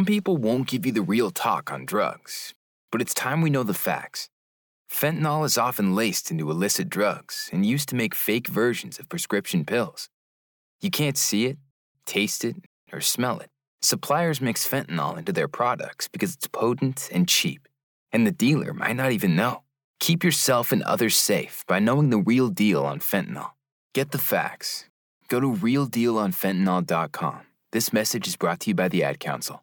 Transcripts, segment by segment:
Some people won't give you the real talk on drugs, but it's time we know the facts. Fentanyl is often laced into illicit drugs and used to make fake versions of prescription pills. You can't see it, taste it, or smell it. Suppliers mix fentanyl into their products because it's potent and cheap, and the dealer might not even know. Keep yourself and others safe by knowing the real deal on fentanyl. Get the facts. Go to realdealonfentanyl.com. This message is brought to you by the Ad Council.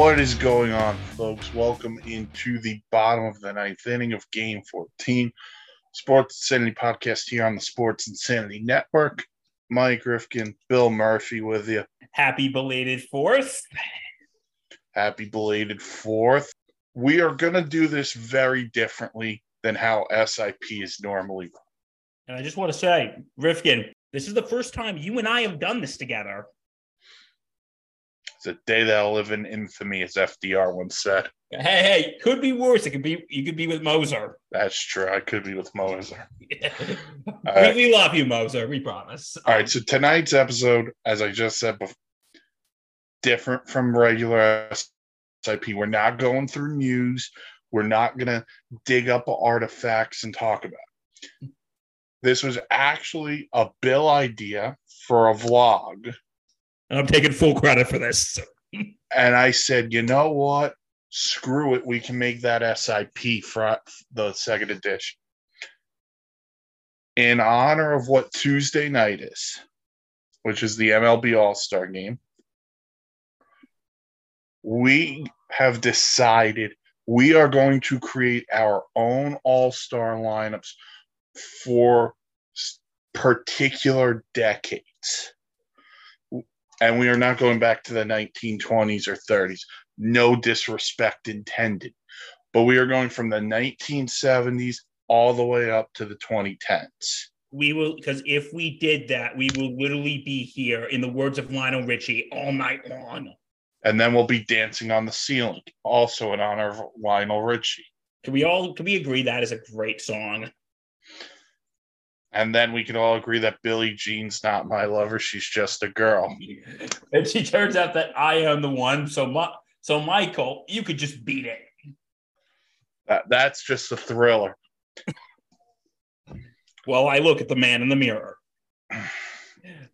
What is going on, folks? Welcome into the bottom of the ninth inning of Game 14, Sports Insanity podcast here on the Sports Insanity Network. Mike Rifkin, Bill Murphy with you. Happy belated fourth. Happy belated fourth. We are going to do this very differently than how SIP is normally run. And I just want to say, Rifkin, this is the first time you and I have done this together. It's a day that'll live in infamy, as FDR once said. Hey, hey, could be worse. It could be you could be with Moser. That's true. I could be with Moser. we, right. we love you, Moser. We promise. All right. So tonight's episode, as I just said before, different from regular SIP. We're not going through news. We're not gonna dig up artifacts and talk about. It. This was actually a Bill idea for a vlog and I'm taking full credit for this. and I said, you know what? Screw it. We can make that SIP for the second edition. In honor of what Tuesday night is, which is the MLB All Star game, we have decided we are going to create our own All Star lineups for particular decades and we are not going back to the 1920s or 30s. No disrespect intended. But we are going from the 1970s all the way up to the 2010s. We will, because if we did that, we will literally be here, in the words of Lionel Richie, all night long. And then we'll be dancing on the ceiling, also in honor of Lionel Richie. Can we all can we agree that is a great song? And then we can all agree that Billie Jean's not my lover; she's just a girl. And she turns out that I am the one. So, my, so Michael, you could just beat it. That, that's just a thriller. well, I look at the man in the mirror.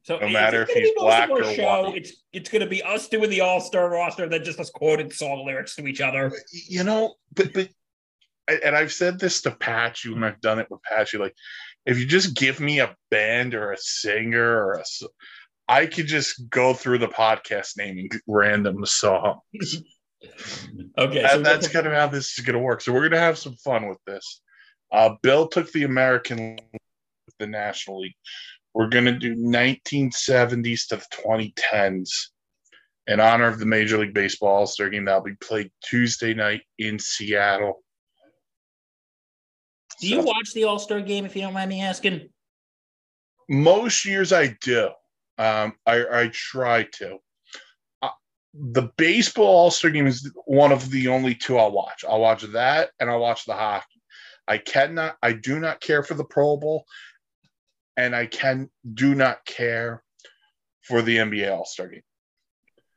So no matter if he's black or show, white, it's it's going to be us doing the All Star roster that just us quoting song lyrics to each other. You know, but but, and I've said this to Patchy when I've done it with Patchy, like if you just give me a band or a singer or a I could just go through the podcast naming random songs. okay, so that's kind of how this is going to work. So we're going to have some fun with this. Uh, Bill took the American, the National League. We're going to do 1970s to the 2010s in honor of the Major League Baseball All Star game that'll be played Tuesday night in Seattle. Do you watch the All Star game if you don't mind me asking? Most years I do. Um, I, I try to. Uh, the baseball All Star game is one of the only two I'll watch. I'll watch that and I'll watch the hockey. I cannot, I do not care for the Pro Bowl, and I can do not care for the NBA All Star game.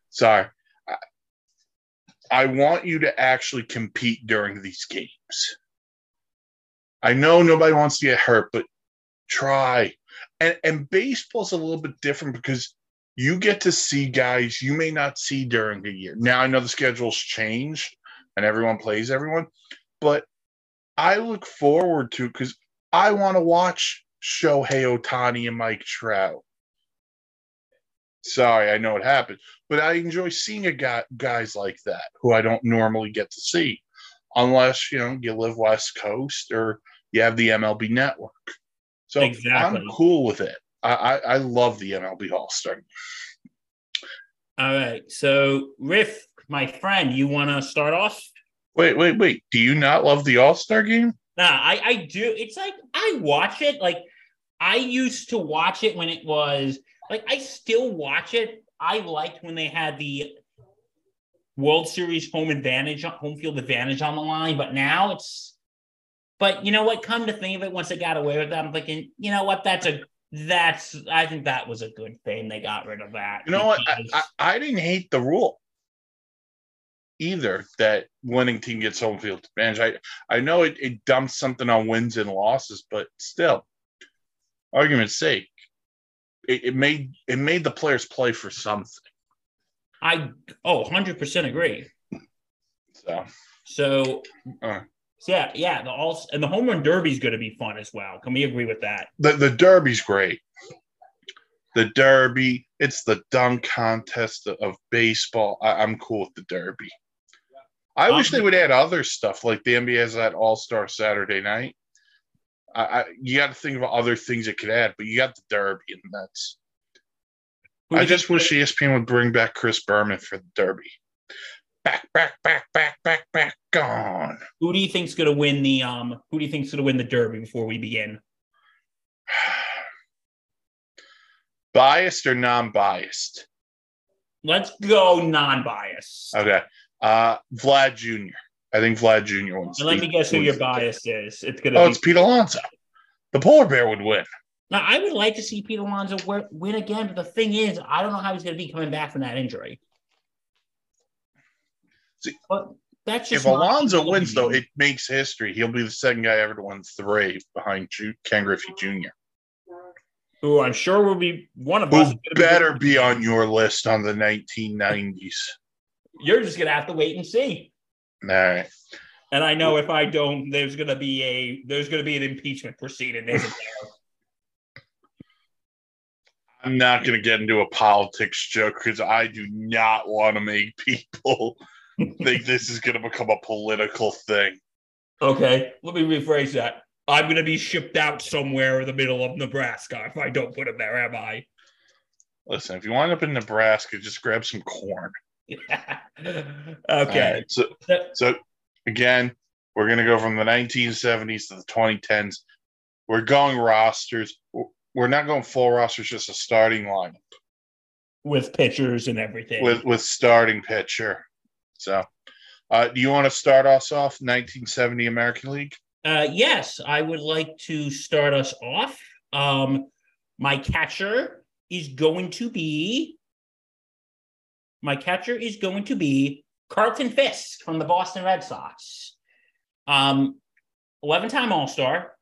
Sorry. I, I want you to actually compete during these games. I know nobody wants to get hurt, but try. and and baseball's a little bit different because you get to see guys you may not see during the year. Now I know the schedule's changed and everyone plays everyone, but I look forward to because I want to watch Shohei Ohtani and Mike Trout. Sorry, I know it happened, but I enjoy seeing a guy guys like that who I don't normally get to see, unless you know you live West Coast or you have the MLB Network. So Exactly. I'm cool with it. I I, I love the MLB All Star. All right. So, Riff, my friend, you want to start off? Wait, wait, wait. Do you not love the All Star game? Nah, I, I do. It's like I watch it. Like I used to watch it when it was like I still watch it. I liked when they had the World Series home advantage, home field advantage on the line, but now it's. But you know what? Come to think of it, once they got away with that, I'm thinking, you know what? That's a that's. I think that was a good thing. They got rid of that. You know what? I, I, I didn't hate the rule either that winning team gets home field advantage. I, I know it, it dumps something on wins and losses, but still, argument's sake, it, it made it made the players play for something. I oh 100 percent agree. So So Uh. yeah, yeah, the all and the home run derby is going to be fun as well. Can we agree with that? the the derby's great. The derby, it's the dunk contest of, baseball. I, I'm cool with the derby. I wish Um, they would add other stuff like the NBA has that All Star Saturday night. I, I you got to think of other things it could add, but you got the derby, and that's. I just wish ESPN would bring back Chris Berman for the derby. Back, back, back, back, back, back, gone. Who do you think's going to win the um? Who do you think's going to win the derby before we begin? Biased or non-biased? Let's go non-biased. Okay. Uh Vlad Jr. I think Vlad Jr. wins. and let me guess who your bias is. It's going to Oh, be. it's Pete Alonso. The polar bear would win. Now, I would like to see Pete Alonso win again, but the thing is, I don't know how he's going to be coming back from that injury. See, but that's just If my Alonso opinion. wins, though, it makes history. He'll be the second guy ever to win three behind Ju- Ken Griffey Jr. who I'm sure will be one of Who us. better be on your list on the 1990s. You're just going to have to wait and see. All right. And I know if I don't, there's going to be a there's going to be an impeachment proceeding. Isn't there? I'm not going to get into a politics joke because I do not want to make people think this is going to become a political thing. Okay, let me rephrase that. I'm going to be shipped out somewhere in the middle of Nebraska if I don't put him there, am I? Listen, if you wind up in Nebraska, just grab some corn. okay. Right, so, so again, we're going to go from the 1970s to the 2010s. We're going rosters. We're not going full rosters, just a starting lineup With pictures and everything. with with starting pitcher. So, uh, do you want to start us off 1970 American League? Uh, yes, I would like to start us off. Um, my catcher is going to be. My catcher is going to be Carlton Fisk from the Boston Red Sox. Um, 11 time All Star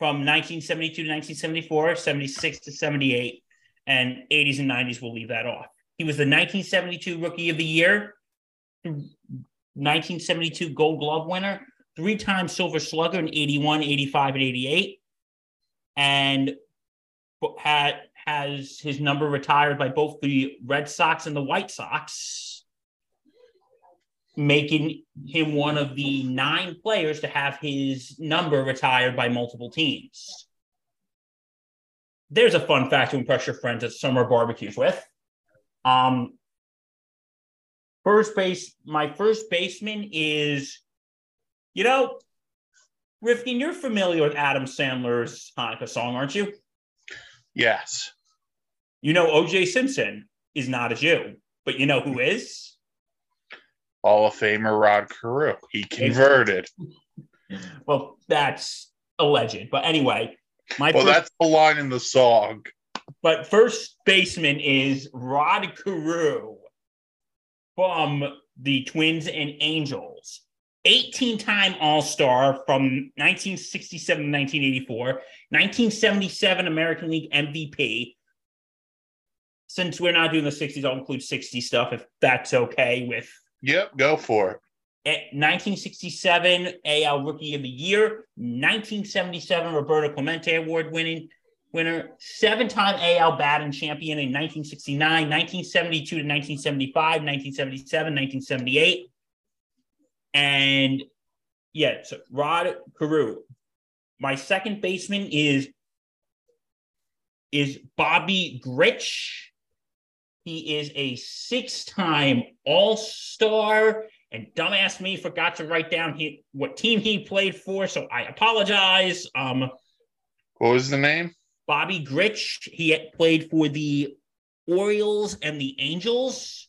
from 1972 to 1974, 76 to 78, and 80s and 90s. We'll leave that off. He was the 1972 Rookie of the Year, 1972 Gold Glove winner, three time Silver Slugger in 81, 85, and 88, and had has his number retired by both the Red Sox and the White Sox, making him one of the nine players to have his number retired by multiple teams. There's a fun fact to impress your friends at summer barbecues with. Um, first base, my first baseman is, you know, Rifkin, you're familiar with Adam Sandler's Hanukkah song, aren't you? Yes. You know, OJ Simpson is not a Jew, but you know who is? Hall of Famer Rod Carew. He converted. Well, that's a legend. But anyway, my Well, first, that's the line in the song. but first baseman is Rod Carew from the Twins and Angels. 18 time All Star from 1967 to 1984, 1977 American League MVP. Since we're not doing the 60s, I'll include 60 stuff if that's okay with Yep, go for it. Eh, at 1967 AL Rookie of the Year, 1977 Roberto Clemente Award winning winner, seven-time AL batting champion in 1969, 1972 to 1975, 1977, 1978. And yeah, so Rod Carew. My second baseman is is Bobby Grich. He is a six-time All-Star and dumbass me forgot to write down he, what team he played for, so I apologize. Um, What was the name? Bobby Grich, he had played for the Orioles and the Angels.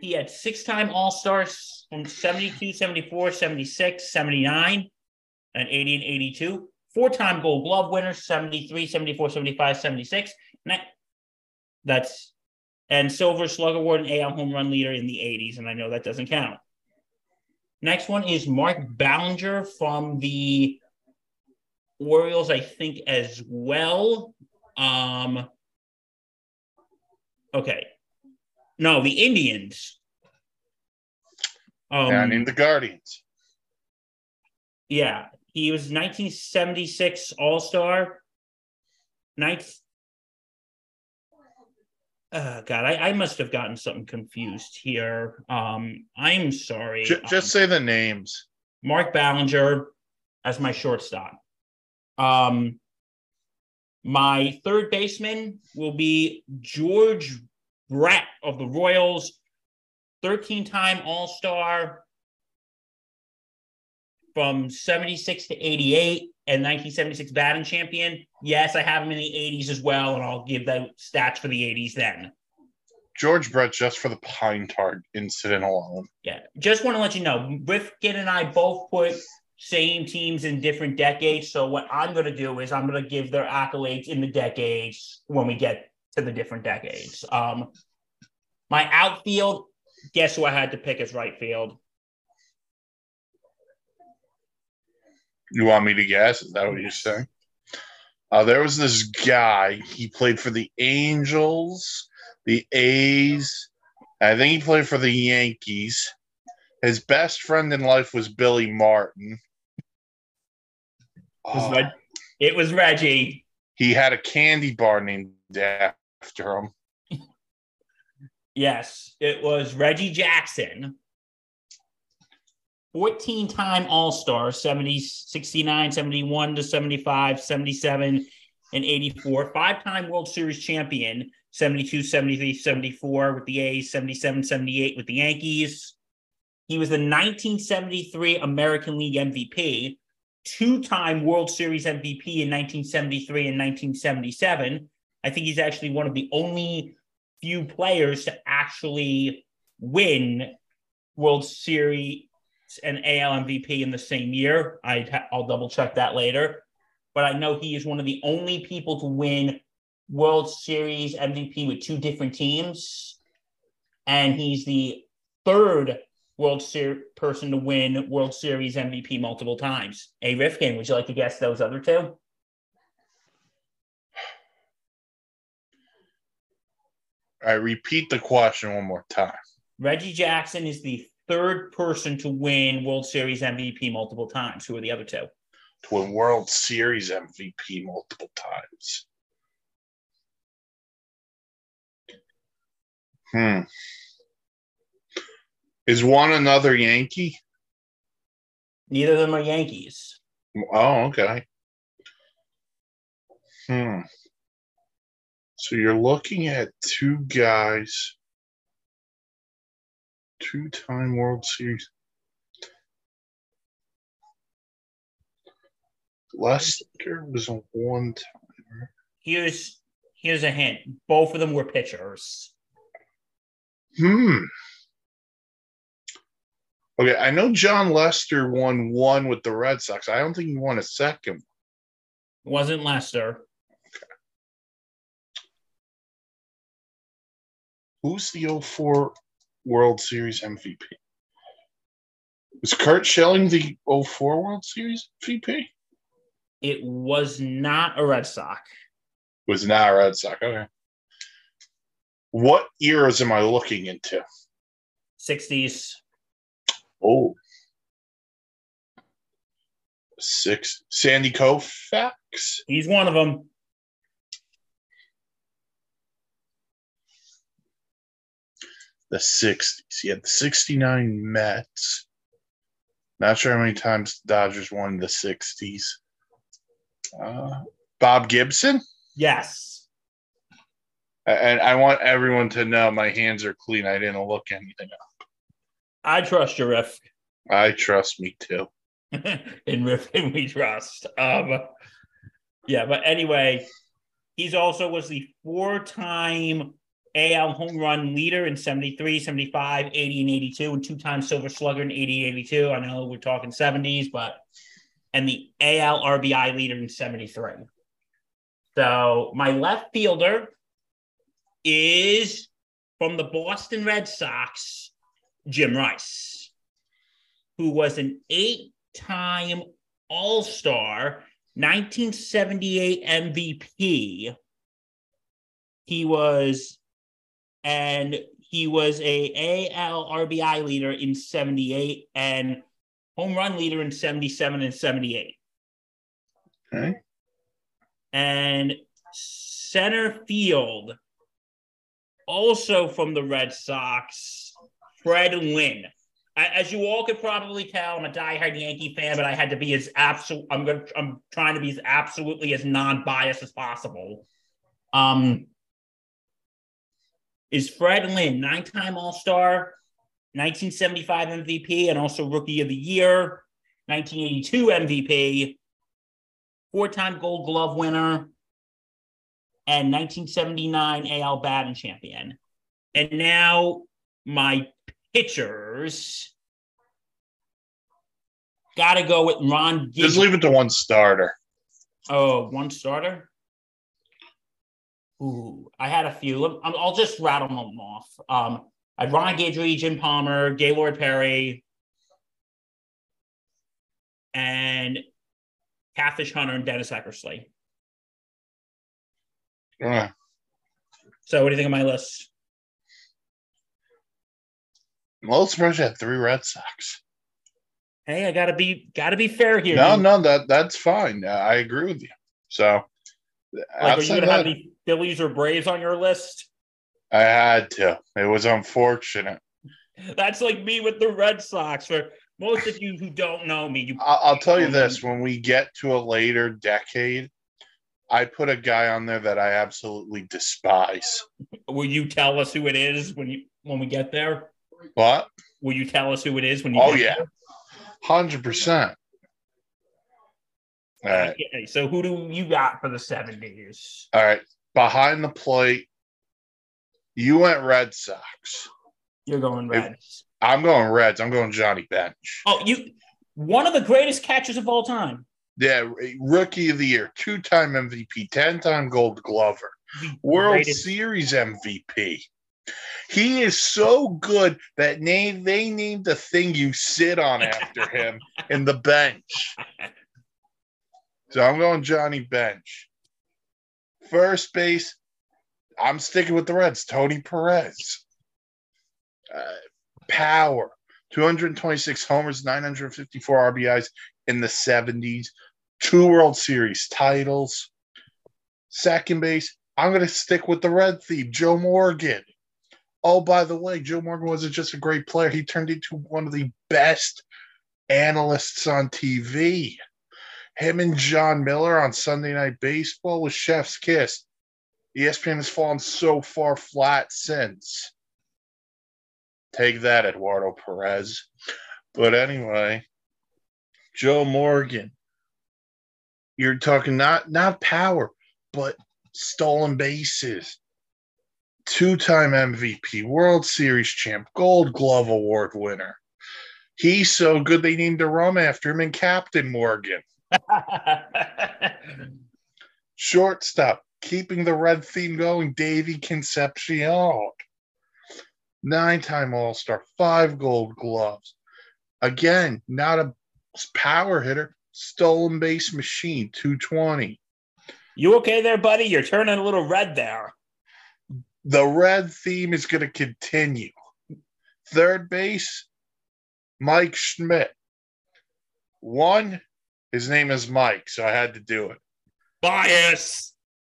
He had six-time All-Stars from 72, 74, 76, 79, and 80 and 82. Four-time Gold Glove winner, 73, 74, 75, 76. And that, that's and Silver Slug Award and AL home run leader in the 80s, and I know that doesn't count. Next one is Mark Belanger from the Orioles, I think, as well. Um, okay. No, the Indians. Um, yeah, I mean the Guardians. yeah, he was 1976 All Star. Ninth. Uh, God, I, I must have gotten something confused here. Um, I'm sorry. J- just say the names. Mark Belanger as my shortstop. Um, my third baseman will be George Brett of the Royals, 13 time All Star from 76 to 88 and 1976 batting champion. Yes, I have him in the 80s as well, and I'll give the stats for the 80s then. George Brett just for the Pine Tar incident alone. Yeah, just want to let you know, Rifkin and I both put same teams in different decades. So what I'm going to do is I'm going to give their accolades in the decades when we get to the different decades. Um, my outfield, guess who I had to pick as right field? You want me to guess? Is that what you're saying? Uh, there was this guy. He played for the Angels, the A's. I think he played for the Yankees. His best friend in life was Billy Martin. It was, Oh, Reg- it was Reggie. he had a candy bar named after him. Yes, it was Reggie Jackson. 14 time All Star, 70, 69, 71 to 75, 77, and 84. Five time World Series champion, 72, 73, 74 with the A's, 77, 78 with the Yankees. He was the 1973 American League MVP, two time World Series MVP in 1973 and 1977. I think he's actually one of the only few players to actually win World Series and AL MVP in the same year. I'd ha- I'll double check that later, but I know he is one of the only people to win World Series MVP with two different teams, and he's the third World Series person to win World Series MVP multiple times. A Rifkin, would you like to guess those other two? I repeat the question one more time. Reggie Jackson is the third person to win World Series MVP multiple times. Who are the other two? To win World Series MVP multiple times. Hmm. Is one another Yankee? Neither of them are Yankees. Oh, okay. Hmm. So you're looking at two guys, two time World Series. Lester was a one timer. Here's here's a hint. Both of them were pitchers. Hmm. Okay, I know Jon Lester won one with the Red Sox. I don't think he won a second. It wasn't Lester. Who's the 04 World Series MVP? Was Curt Schilling the 04 World Series VP? It was not a Red Sox. Was not a Red Sox. Okay. What eras am I looking into? 60s. Oh. Six. Sandy Koufax? He's one of them. The 60s. He had the 69 Mets. Not sure how many times the Dodgers won the 60s. Uh, Bob Gibson? Yes. And I want everyone to know my hands are clean. I didn't look anything up. I trust your riff. I trust me too. in Riffin we trust. Um, yeah, but anyway, he's also was the four-time AL home run leader in 73, 75, 80, and 82, and two-time silver slugger in 80, 82. I know we're talking 70s, but and the AL RBI leader in 73. So my left fielder is from the Boston Red Sox, Jim Rice, who was an eight time All Star, 1978 MVP. He was, and he was a AL RBI leader in 78 and home run leader in 77 and 78. Okay. And center field, also from the Red Sox, Fred Lynn. As you all could probably tell, I'm a diehard Yankee fan, but I had to be as absolute. I'm gonna. I'm trying to be as absolutely as non-biased as possible. Um, is Fred Lynn nine-time All-Star, 1975 MVP, and also Rookie of the Year, 1982 MVP, four-time Gold Glove winner, and 1979 AL batting champion. And now my pitchers. Got to go with Ron. Just leave it to one starter. Oh, one starter. Ooh, I had a few. I'll just rattle them off. Um, I had Ron Guidry, Jim Palmer, Gaylord Perry, and Catfish Hunter and Dennis Eckersley. Yeah. So, what do you think of my list? Well, it's surprised you had three Red Sox. Hey, I gotta be gotta be fair here. No, dude. no, that that's fine. I agree with you. So, Like, are you gonna of have that, the Phillies or Braves on your list? I had to. It was unfortunate. That's like me with the Red Sox. For most of you who don't know me, you I'll, I'll tell you this: when we get to a later decade, I put a guy on there that I absolutely despise. will you tell us who it is when you when we get there? What? Will you tell us who it is when you? Oh yeah, hundred percent. All right, Okay, so who do you got for the seventies? all right. Behind the plate, you went Red Sox. You're going Reds. I'm going Reds. I'm going Johnny Bench. Oh, you one of the greatest catchers of all time. Yeah, rookie of the year, two-time MVP, ten-time Gold Glover, The World greatest- Series MVP. He is so good that name they named the thing you sit on after him in the bench. So I'm going Johnny Bench. First base, I'm sticking with the Reds. Tony Perez. Uh, power, 226 homers, 954 RBIs in the 70s, two World Series titles. Second base, I'm going to stick with the red theme, Joe Morgan. Oh, by the way, Joe Morgan wasn't just a great player, he turned into one of the best analysts on TV. Him and Jon Miller on Sunday Night Baseball was chef's kiss. ESPN has fallen so far flat since. Take that, Eduardo Perez. But anyway, Joe Morgan. You're talking not not power, but stolen bases. Two-time MVP, World Series champ, Gold Glove Award winner. He's so good they named a rum after him and Captain Morgan. Shortstop, keeping the red theme going, Davy Concepcion. Nine time All Star, five gold gloves. Again, not a power hitter, stolen base machine, 220. You okay there, buddy? You're turning a little red there. The red theme is going to continue. Third base, Mike Schmidt. One, his name is Mike, so I had to do it. Bias.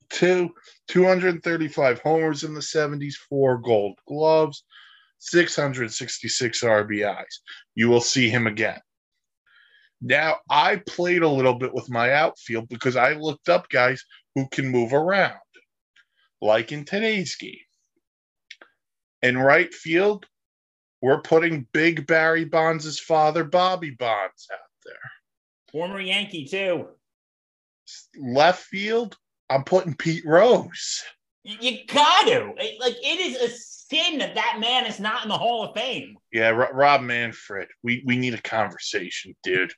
Two, 235 homers in the 70s, four gold gloves, 666 RBIs. You will see him again. Now, I played a little bit with my outfield because I looked up guys who can move around, like in today's game. In right field, we're putting Big Barry Bonds' father, Bobby Bonds, out there. Former Yankee, too. Left field, I'm putting Pete Rose. You, got to. Like, it is a sin that that man is not in the Hall of Fame. Yeah, Ro- Rob Manfred. We we need a conversation, dude.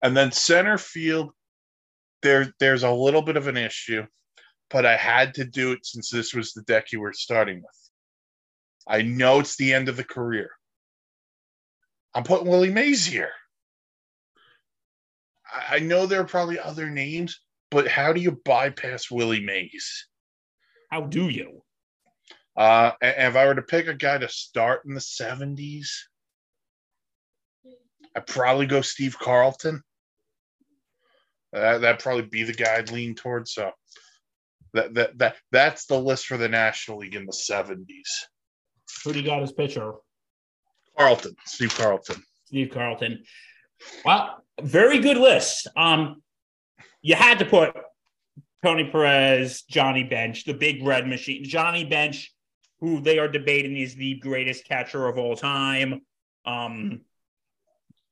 And then center field, there there's a little bit of an issue, but I had to do it since this was the deck you were starting with. I know it's the end of the career. I'm putting Willie Mays here. I, I know there are probably other names, but how do you bypass Willie Mays? How do you? Uh, if I were to pick a guy to start in the 70s, I'd probably go Steve Carlton. Uh, that'd probably be the guy I'd lean towards. So that, that that that's the list for the National League in the 70s. Who do you got as pitcher? Carlton, Steve Carlton. Steve Carlton. Well, very good list. Um, you had to put Tony Perez, Johnny Bench, the big red machine. Johnny Bench, who they are debating is the greatest catcher of all time. Um,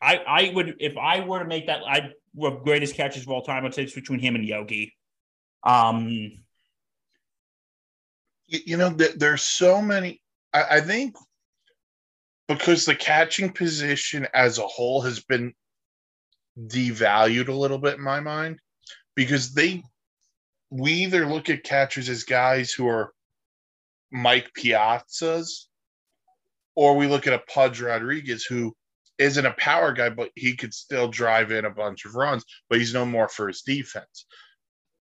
I I would if I were to make that I well, greatest catchers of all time. I'd say it's between him and Yogi. Um, You, know, th- there's so many. I think because the catching position as a whole has been devalued a little bit in my mind because they we either look at catchers as guys who are Mike Piazzas or we look at a Pudge Rodriguez who isn't a power guy, but he could still drive in a bunch of runs, but he's no more for his defense.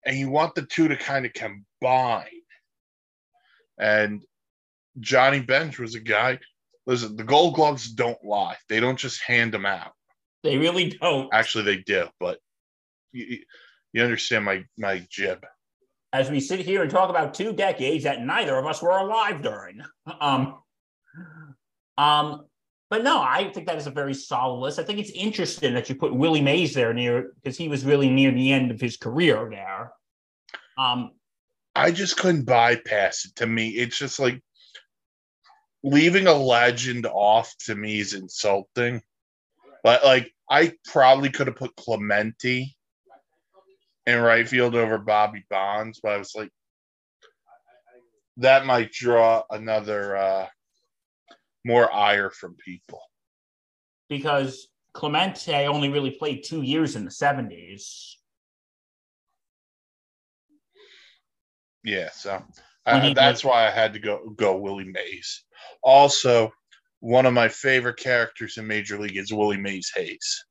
And you want the two to kind of combine. And Johnny Bench was a guy. Listen, the gold gloves don't lie. They don't just hand them out. They really don't. Actually, they do, but you, you understand my my jib. as we sit here and talk about two decades that neither of us were alive during. Um, um, but no, I think that is a very solid list. I think it's interesting that you put Willie Mays there near because he was really near the end of his career there. Um, I just couldn't bypass it. To me, it's just like leaving a legend off. To me, is insulting. But like, I probably could have put Clemente in right field over Bobby Bonds, but I was like, that might draw another uh more ire from people. because Clemente only really played two years in the 70s. Yeah, so uh, that's why I had to go go Willie Mays. Also, one of my favorite characters in Major League is Willie Mays Hayes.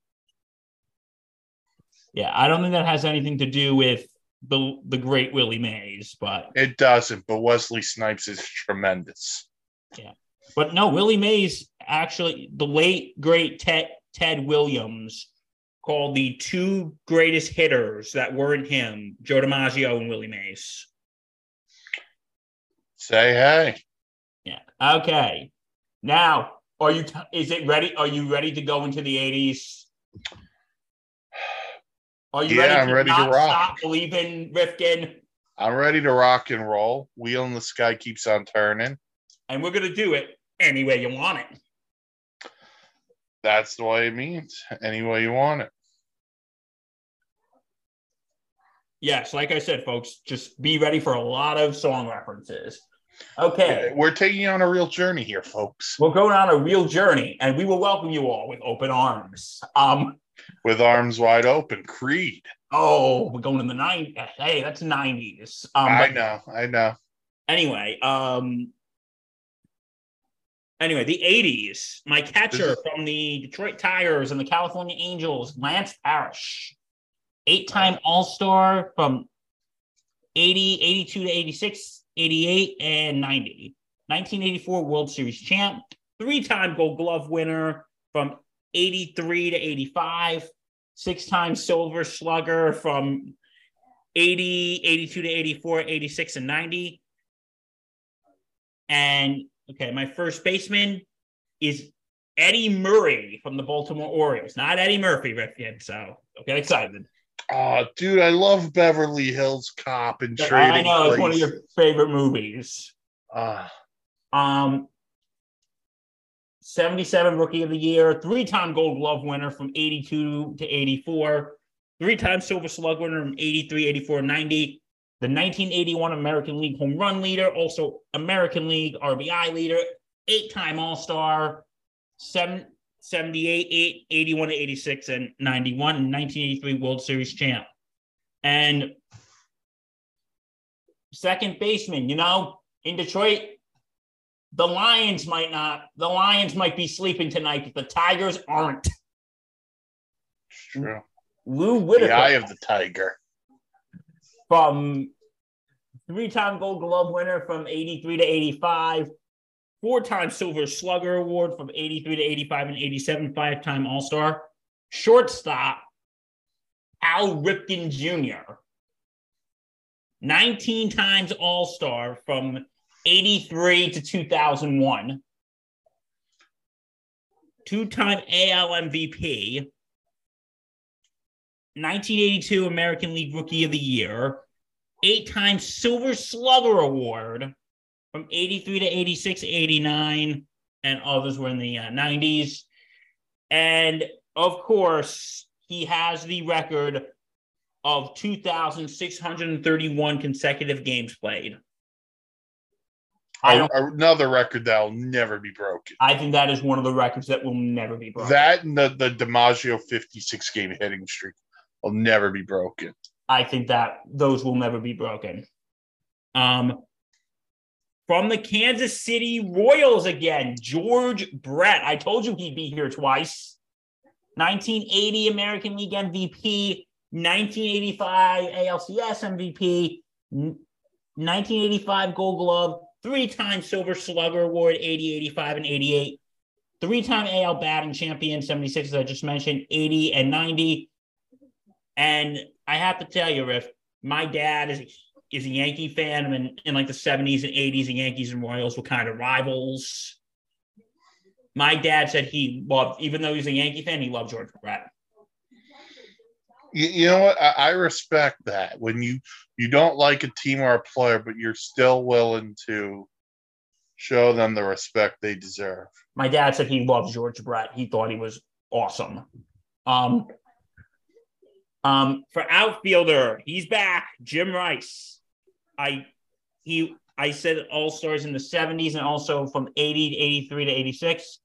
Yeah, I don't think that has anything to do with the the great Willie Mays, but It doesn't, but Wesley Snipes is tremendous. Yeah, but no, Willie Mays actually the late great Ted Ted Williams called the two greatest hitters that weren't him, Joe DiMaggio and Willie Mays. Say hey. Yeah. Okay. Now, are you? Is it ready? Are you ready to go into the eighties? Are you Yeah, ready? I'm to ready to rock. Stop believing Rifkin, I'm ready to rock and roll. Wheel in the sky keeps on turning. and we're gonna do it any way you want it. That's the way it means. Any way you want it. Yes, like I said, folks, just be ready for a lot of song references. Okay. We're taking you on a real journey here, folks. We're going on a real journey, and we will welcome you all with open arms. Um, With arms wide open. Creed. oh, we're going in the 90s. Hey, that's nineties. Um, I know. I know. anyway, um, Anyway, the 80s. My catcher from the Detroit Tigers and the California Angels, Lance Parrish. Eight time All Star from 80, 82 to 86, 88, and 90. 1984 World Series champ. Three time Gold Glove winner from 83 to 85. Six time Silver Slugger from 80, 82 to 84, 86, and 90. And okay, my first baseman is Eddie Murray from the Baltimore Orioles, not Eddie Murphy, Rifkin. So don't get excited. Oh, dude, I love Beverly Hills Cop and Trading I know it's one of your favorite movies. Ah, Um, 77 Rookie of the Year, three time Gold Glove winner from 82 to 84, three time Silver Slug winner from 83, 84, 90, the 1981 American League home run leader, also American League RBI leader, eight time All Star, seven, 78, eight, 81 to 86, and 91, and 1983 World Series champ. And second baseman, you know, in Detroit, the Lions might not. The Lions might be sleeping tonight, but the Tigers aren't. it's true. Lou Whitaker The eye of the tiger. from three-time Gold Glove winner from 83 to 85, four-time Silver Slugger Award from 83 to 85 and 87, five-time All-Star, shortstop Cal Ripken Jr., 19 times All-Star from 83 to 2001, two-time AL MVP, 1982 American League Rookie of the Year, eight time Silver Slugger Award from 83 to 86, 89, and others were in the uh, 90s. And of course, he has the record of 2,631 consecutive games played. I, Another record that will never be broken. I think that is one of the records that will never be broken. That and the, the DiMaggio 56 game hitting streak will never be broken. I think that those will never be broken. Um, from the Kansas City Royals again, George Brett. I told you he'd be here twice. 1980 American League MVP, 1985 ALCS MVP, 1985 Gold Glove, three-time Silver Slugger Award, 80, 85, and 88. Three-time AL batting champion, 76, as I just mentioned, 80 and 90. And I have to tell you, Riff, my dad is is a Yankee fan. and in, in like the 70s and 80s, the Yankees and Royals were kind of rivals. My dad said he loved, even though he's a Yankee fan, he loved George Brett. You, you know what? I, I respect that when you you don't like a team or a player, but you're still willing to show them the respect they deserve. My dad said he loved George Brett. He thought he was awesome. Um, um, for outfielder, he's back. Jim Rice. I he I said all stars in the 70s and also from 80 to 83 to 86.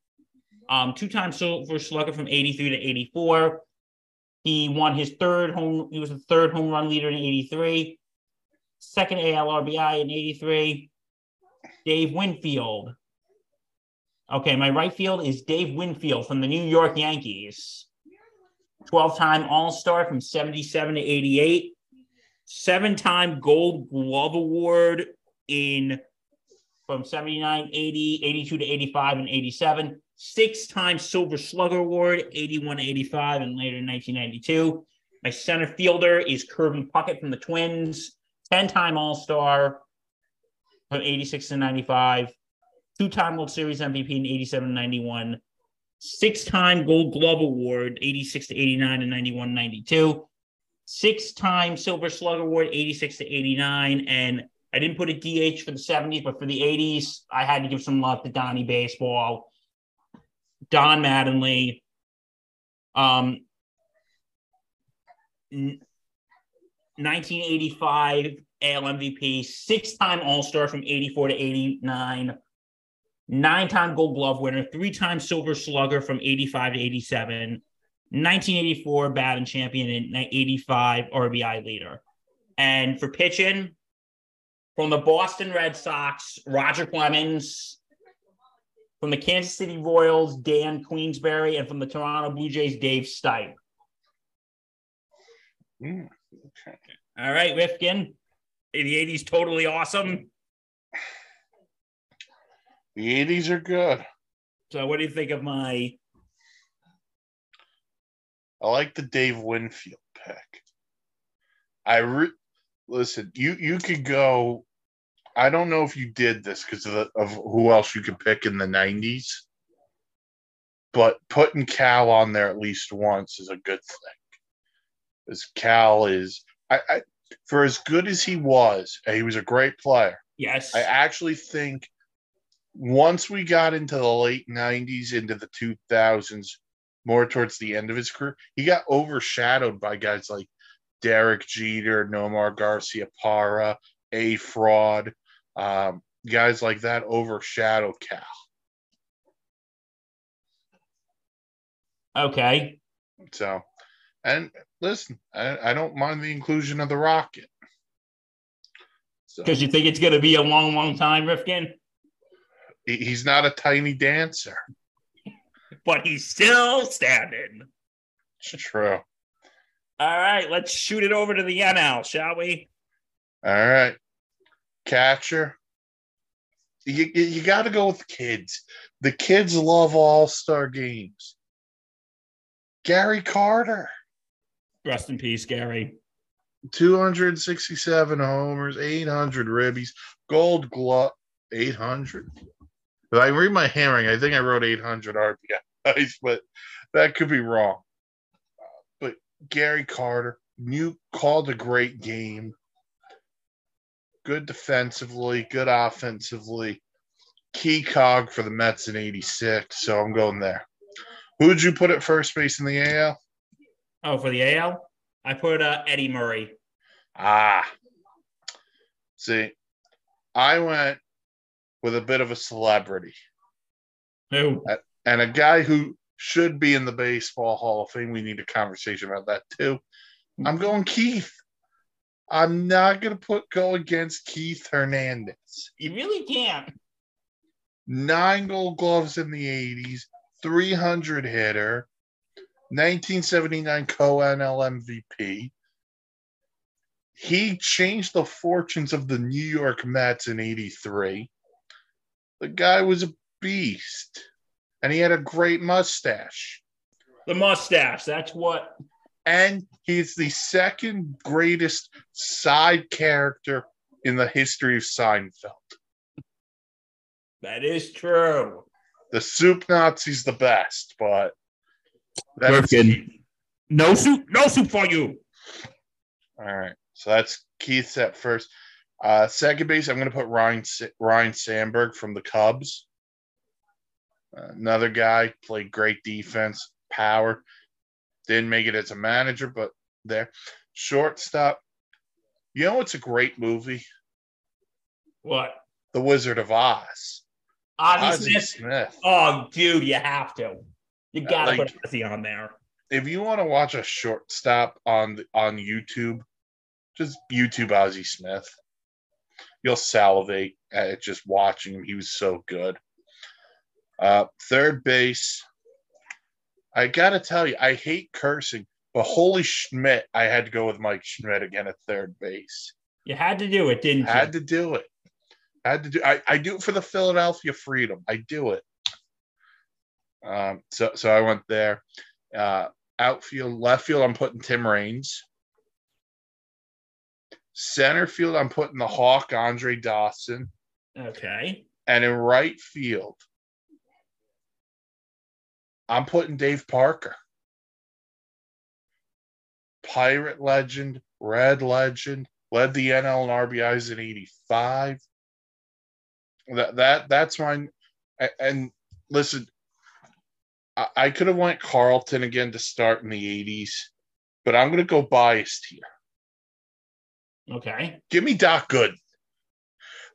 Um, two-time silver slugger from 83 to 84. He won his third home, he was the third home run leader in 83, second AL RBI in 83. Dave Winfield. Okay, my right field is Dave Winfield from the New York Yankees. 12 time All Star from 77 to 88. Seven time Gold Glove Award in from 79, 80, 82 to 85, and 87. Six time Silver Slugger Award, 81, 85, and later in 1992. My center fielder is Kirby Puckett from the Twins. 10 time All Star from 86 to 95 two-time World Series MVP in 87 91, six-time Gold Glove Award, 86 to 89 and 91 92, six-time Silver Slug Award, 86 to 89, and I didn't put a DH for the 70s, but for the 80s, I had to give some love to Donnie Baseball, Don Mattingly, um, 1985 AL MVP, six-time All-Star from 84 to 89, nine-time Gold Glove winner, three-time Silver Slugger from 85 to 87, 1984 batting champion, and 85 RBI leader. And for pitching, from the Boston Red Sox, Roger Clemens, From the Kansas City Royals, Dan Quisenberry, and from the Toronto Blue Jays, Dave Stieb. Mm, okay. All right, Rifkin. The 80s totally awesome. The 80s are good. So, what do you think of my? I like the Dave Winfield pick. I re- listen. You you could go. I don't know if you did this because of, of who else you could pick in the '90s, but putting Cal on there at least once is a good thing. Because Cal is, I, I for as good as he was, he was a great player. Yes. I actually think once we got into the late 90s, into the 2000s, more towards the end of his career, he got overshadowed by guys like Derek Jeter, Nomar Garcia Parra, A Fraud. Um, guys like that overshadowed Cal. okay. So, and listen, I, I don't mind the inclusion of the Rocket. So, Because you think it's going to be a long, long time, Rifkin, he's not a tiny dancer. But he's still standing. It's true. All right, let's shoot it over to the NL, shall we? All right. Catcher. You, you, you got to go with kids. The kids love all star games. Gary Carter, Rest in peace, Gary. 267 homers, 800 ribbies, gold glove, 800. If I read my handwriting, I think I wrote 800 RBIs, but that could be wrong. Uh, But Gary Carter, you called a great game. Good defensively, good offensively. Key cog for the Mets in 86, so I'm going there. Who'd you put at first base in the AL? Oh, for the AL, I put uh, Eddie Murray. Ah. See, I went with a bit of a celebrity Who? And a guy who should be in the Baseball Hall of Fame. We need a conversation about that too. Hmm. I'm going Keith. I'm not going to put go against Keith Hernandez. You really can't. Nine gold gloves in the 80s, 300 hitter, 1979 co NL MVP. He changed the fortunes of the New York Mets in 83. The guy was a beast, and he had a great mustache. The mustache. That's what. And he's the second greatest side character in the history of Seinfeld. That is true. The soup Nazi's the best, but that's Working. No soup. No soup for you. All right. So that's Keith's at first. Uh, second base, I'm going to put Ryne Ryne Sandberg from the Cubs. Uh, another guy played great defense, power. Didn't make it as a manager, but there. Shortstop. You know what's a great movie? What? The Wizard of Oz. Ozzy Ozzie Smith. Smith. Oh, dude, you have to. You gotta like- put Ozzie on there. If you want to watch a shortstop on on YouTube, just YouTube Ozzie Smith. You'll salivate at just watching him. He was so good. Uh, third base. I gotta tell you, I hate cursing, but holy Schmidt, I had to go with Mike Schmidt again at third base. You had to do it, didn't you? Had to do it. Had to do. I, I do it for the Philadelphia Freedom. I do it. Um, so so I went there. Uh, outfield, left field. I'm putting Tim Raines. Center field. I'm putting the Hawk Andre Dawson, Okay. and in right field, I'm putting Dave Parker. Pirate legend, Red legend, led the NL and RBIs in '85. That that that's mine. And listen, I, I could have went Carlton again to start in the '80s, but I'm going to go biased here. Okay. Give me Doc Good.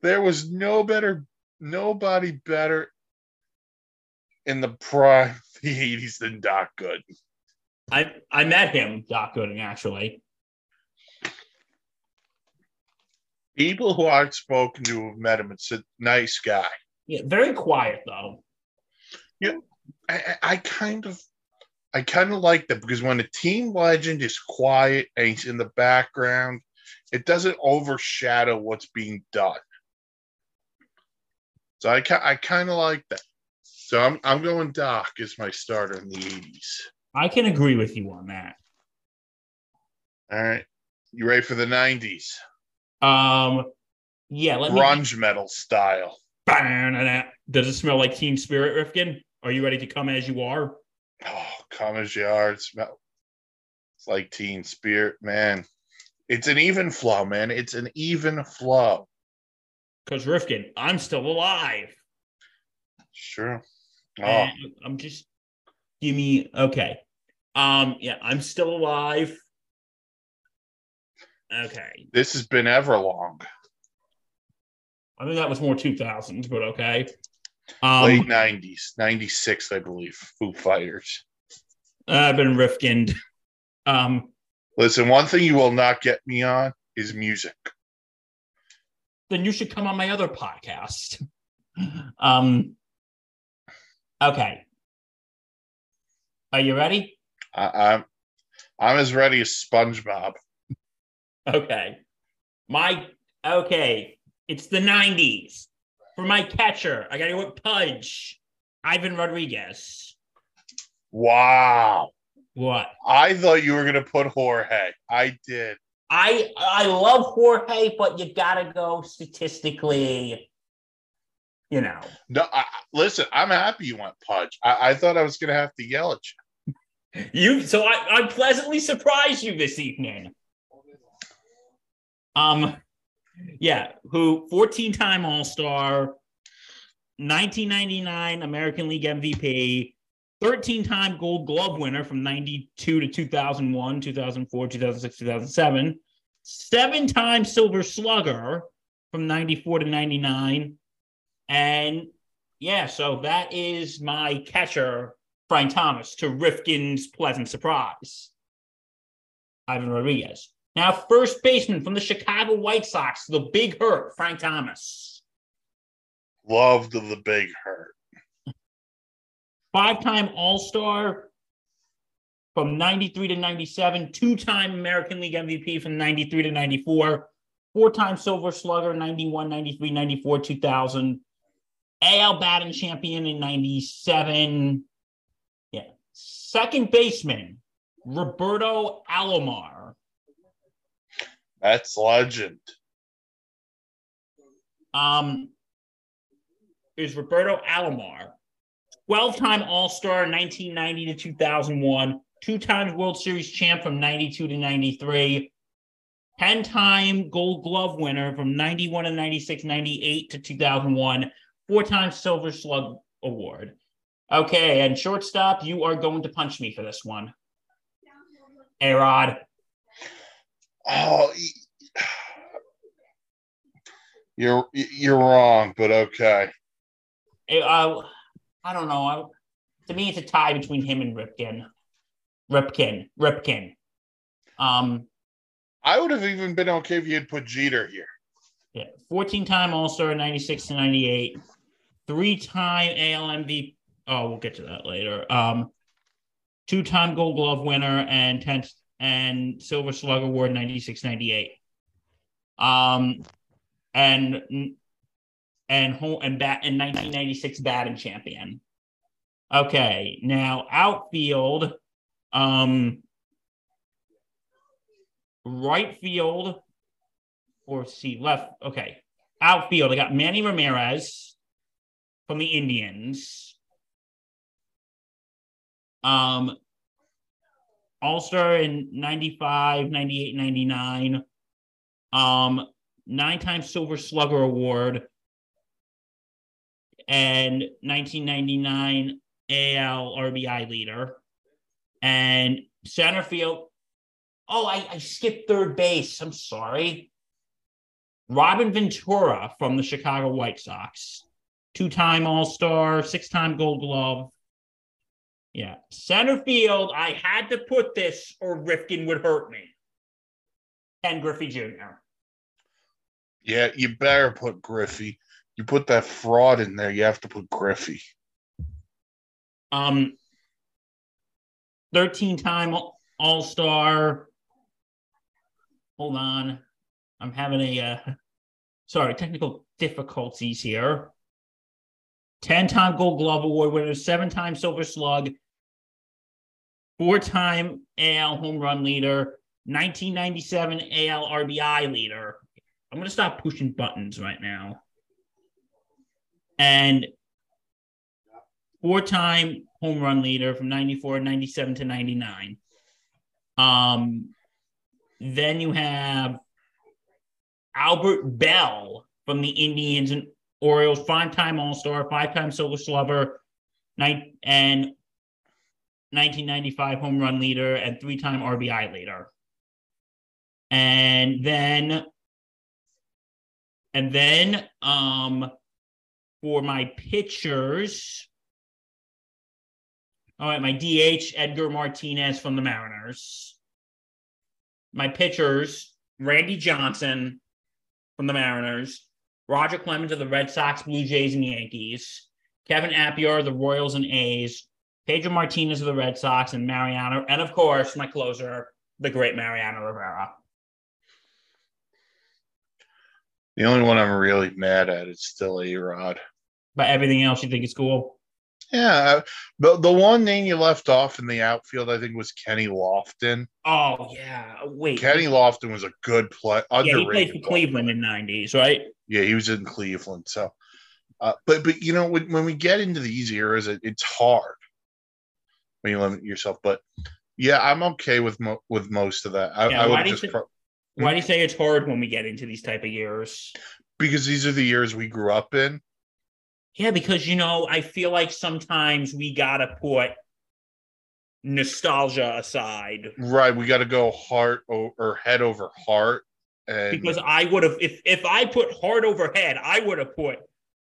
There was no better, nobody better in the prime the '80s than Doc Good. I I met him, Doc Gooden, actually. People who I've spoken to have met him It's a "Nice guy." Yeah, very quiet though. Yeah, I- I kind of, I kind of like that because when a team legend is quiet and he's in the background, it doesn't overshadow what's being done. So I, I kind of like that. So I'm, I'm going Doc as my starter in the '80s. I can agree with you on that. All right, you ready for the '90s? Um, yeah, let me. Grunge metal style. Does it smell like Team Spirit, Rifkin? Are you ready to come as you are? Oh, come as you are. It smell. It's like Teen Spirit, man. It's an even flow, man. It's an even flow. Because Rifkin, I'm still alive. Sure. Oh, I'm just give me okay. Um, yeah, I'm still alive. Okay. this has been Everlong. I think that was more 2000s, but okay. Um, Late 90s, 96, I believe. Foo Fighters. I've been Rifkin. Um, Listen, one thing you will not get me on is music. then you should come on my other podcast. Um, okay. Are you ready? I, I'm I'm as ready as SpongeBob. Okay. My okay. It's the 90s. For my catcher, I gotta go with Pudge. Ivan Rodriguez. Wow. What? I thought you were gonna put Jorge. I did. I I love Jorge, but you gotta go statistically. You know. No, I, listen, I'm happy you went Pudge. I, I thought I was gonna have to yell at you. You so I, I pleasantly surprised you this evening. Um yeah, who 14-time All-Star, 1999 American League MVP, 13-time Gold Glove winner from 92 to 2001, 2004, 2006, 2007, seven-time Silver Slugger from 94 to 99. And yeah, so that is my catcher Frank Thomas to Rifkin's pleasant surprise. Ivan Rodriguez. Now, first baseman from the Chicago White Sox, the big hurt, Frank Thomas. Loved the big hurt. Five time All Star from 93 to 97, two time American League MVP from 93 to 94, four time Silver Slugger, 91, 93, 94, 2000, AL batting champion in 97. Yeah. Second baseman, Roberto Alomar. That's legend. um, is Roberto Alomar, 12 time All Star 1990 to 2001, two times World Series champ from 92 to 93, 10 time Gold Glove winner from 91 to 96, 98 to 2001, four times Silver Slug Award. Okay, and shortstop, you are going to punch me for this one. A Rod. Oh, you're you're wrong, but okay. Uh, I don't know. I, to me, it's a tie between him and Ripken. Ripken. Ripken. Um, I would have even been okay if you had put Jeter here. yeah, 14 time All Star, 96 to 98, three time AL MVP. Oh, we'll get to that later. Um, two time Gold Glove winner and 10 and Silver Slug Award, 96 98. Um, and and home and bat in 1996 batting champion. Okay, now outfield, um, right field, or see left. Okay, outfield. I got Manny Ramirez from the Indians. Um, All Star in 95, 98, 99. Um, nine time Silver Slugger Award and 1999 AL RBI leader. And center field. Oh, I, I skipped third base. I'm sorry. Robin Ventura from the Chicago White Sox. Two time All Star, six time Gold Glove. Yeah. Center field, I had to put this or Rifkin would hurt me. And Griffey Jr. Yeah, you better put Griffey. You put that fraud in there, you have to put Griffey. Um, 13 time All Star. Hold on. I'm having a, uh, sorry, technical difficulties here. 10 time Gold Glove Award winner, seven time Silver Slug, four time AL home run leader, 1997 AL RBI leader. I'm going to stop pushing buttons right now. And four time home run leader from 94, 97 to 99. Um, then you have Albert Belle from the Indians and Orioles, five time All Star, five time Silver Slugger, nine, and 1995 home run leader, and three time RBI leader. And then, and then, um, for my pitchers, all right, my DH, Edgar Martinez from the Mariners. My pitchers, Randy Johnson from the Mariners, Roger Clemens of the Red Sox, Blue Jays, and Yankees, Kevin Appier of the Royals and A's, Pedro Martinez of the Red Sox, and Mariano, and of course, my closer, the great Mariano Rivera. The only one I'm really mad at is still A Rod. But everything else you think is cool? Yeah, the the one name you left off in the outfield, I think, was Kenny Lofton. Oh yeah, wait. Kenny Lofton was a good play. yeah, he played for Cleveland in '90s, right? Yeah, he was in Cleveland. So, uh, but but you know when, when we get into these eras, it, it's hard when you limit yourself. But yeah, I'm okay with mo- with most of that. I, Yeah, I why would do you just pro- Why do you say it's hard when we get into these type of years? because these are the years we grew up in. Yeah, because you know, I feel like sometimes we gotta put nostalgia aside Right, we got to go heart o- or head over heart, and because I would have if if I put heart over head, I would have put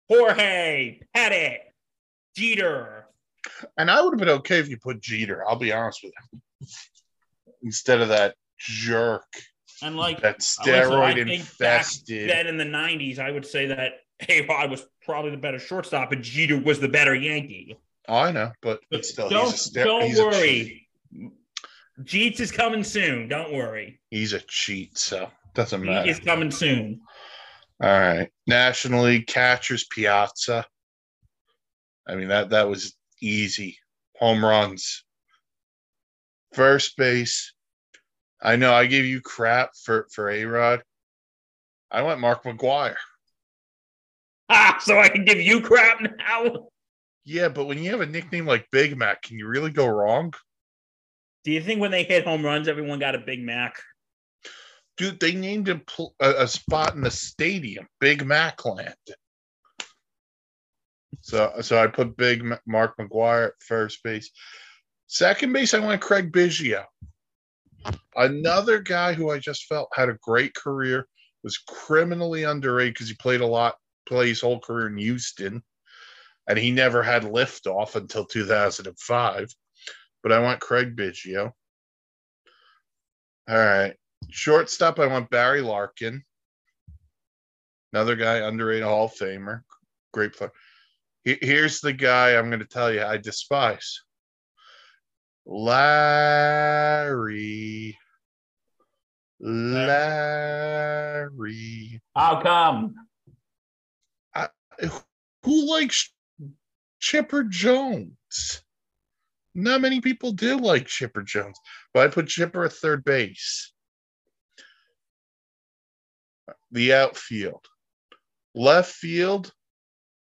Jorge, Pettitte, Jeter. and I would have been okay if you put Jeter. I'll be honest with you, instead of that jerk, And like that I steroid think infested. Back then in the '90s, I would say that A Rod was probably the better shortstop, and Jeter was the better Yankee. Oh, I know, but but still, don't he's a don't he's worry. Jeets is coming soon. Don't worry. He's a cheat, so doesn't matter. is coming soon. All right, National League catchers Piazza. I mean that that was easy. Home runs. First base. I know I gave you crap for for A Rod. I went Mark McGwire. So I can give you crap now. Yeah, but when you have a nickname like Big Mac, can you really go wrong? Do you think when they hit home runs, everyone got a Big Mac? Dude, they named a, a spot in the stadium, Big Mac Land. So, so I put Big Mark McGwire at first base. Second base, I went Craig Biggio. Another guy who I just felt had a great career, was criminally underrated because he played a lot, played his whole career in Houston, and he never had liftoff until 2005. But I went Craig Biggio. All right. Shortstop, I went Barry Larkin. Another guy, underrated Hall of Famer. Great player. Here's the guy I'm going to tell you I despise Larry. Larry. How come? Who likes Chipper Jones? Not many people do like Chipper Jones, but I put Chipper at third base. The outfield. Left field,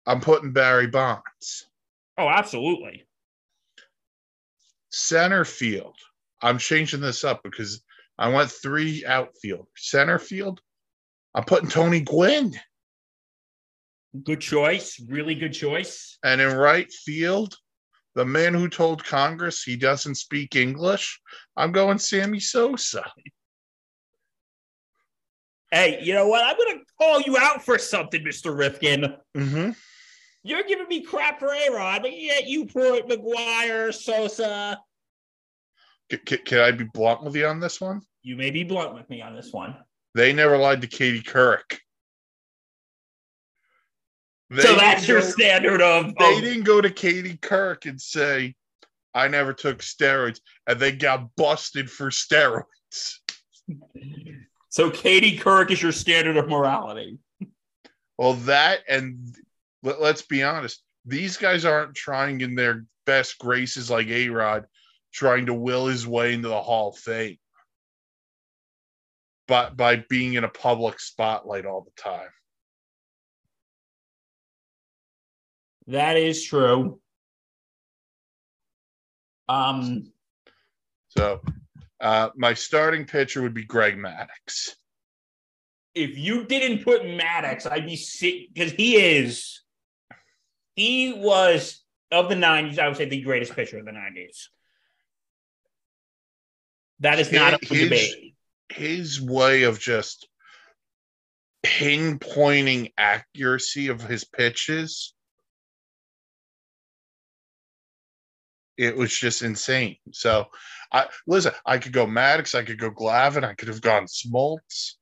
I'm putting Barry Bonds. Oh, absolutely. Center field, I'm changing this up because I want three outfield. Center field, I'm putting Tony Gwynn. Good choice. Really good choice. And in right field, the man who told Congress he doesn't speak English, I'm going Sammy Sosa. Hey, you know what? I'm going to call you out for something, Mr. Rifkin. Mm-hmm. You're giving me crap for A Rod, but yet you put McGwire, Sosa. C- c- can I be blunt with you on this one? You may be blunt with me on this one. They never lied to Katie Couric. They so that's your go- standard of, They of- didn't go to Katie Couric and say, "I never took steroids," and they got busted for steroids. so Katie Couric is your standard of morality. Well, that and let, let's be honest, these guys aren't trying in their best graces like A Rod, trying to will his way into the Hall of Fame. But by being in a public spotlight all the time. That is true. Um, So uh, my starting pitcher would be Greg Maddux. if you didn't put Maddox, I'd be sick because he is. He was of the '90s. I would say the greatest pitcher of the '90s. That is not up for His- debate. His way of just pinpointing accuracy of his pitches, it was just insane. So, I listen. I could go Maddux. I could go Glavine. I could have gone Smoltz.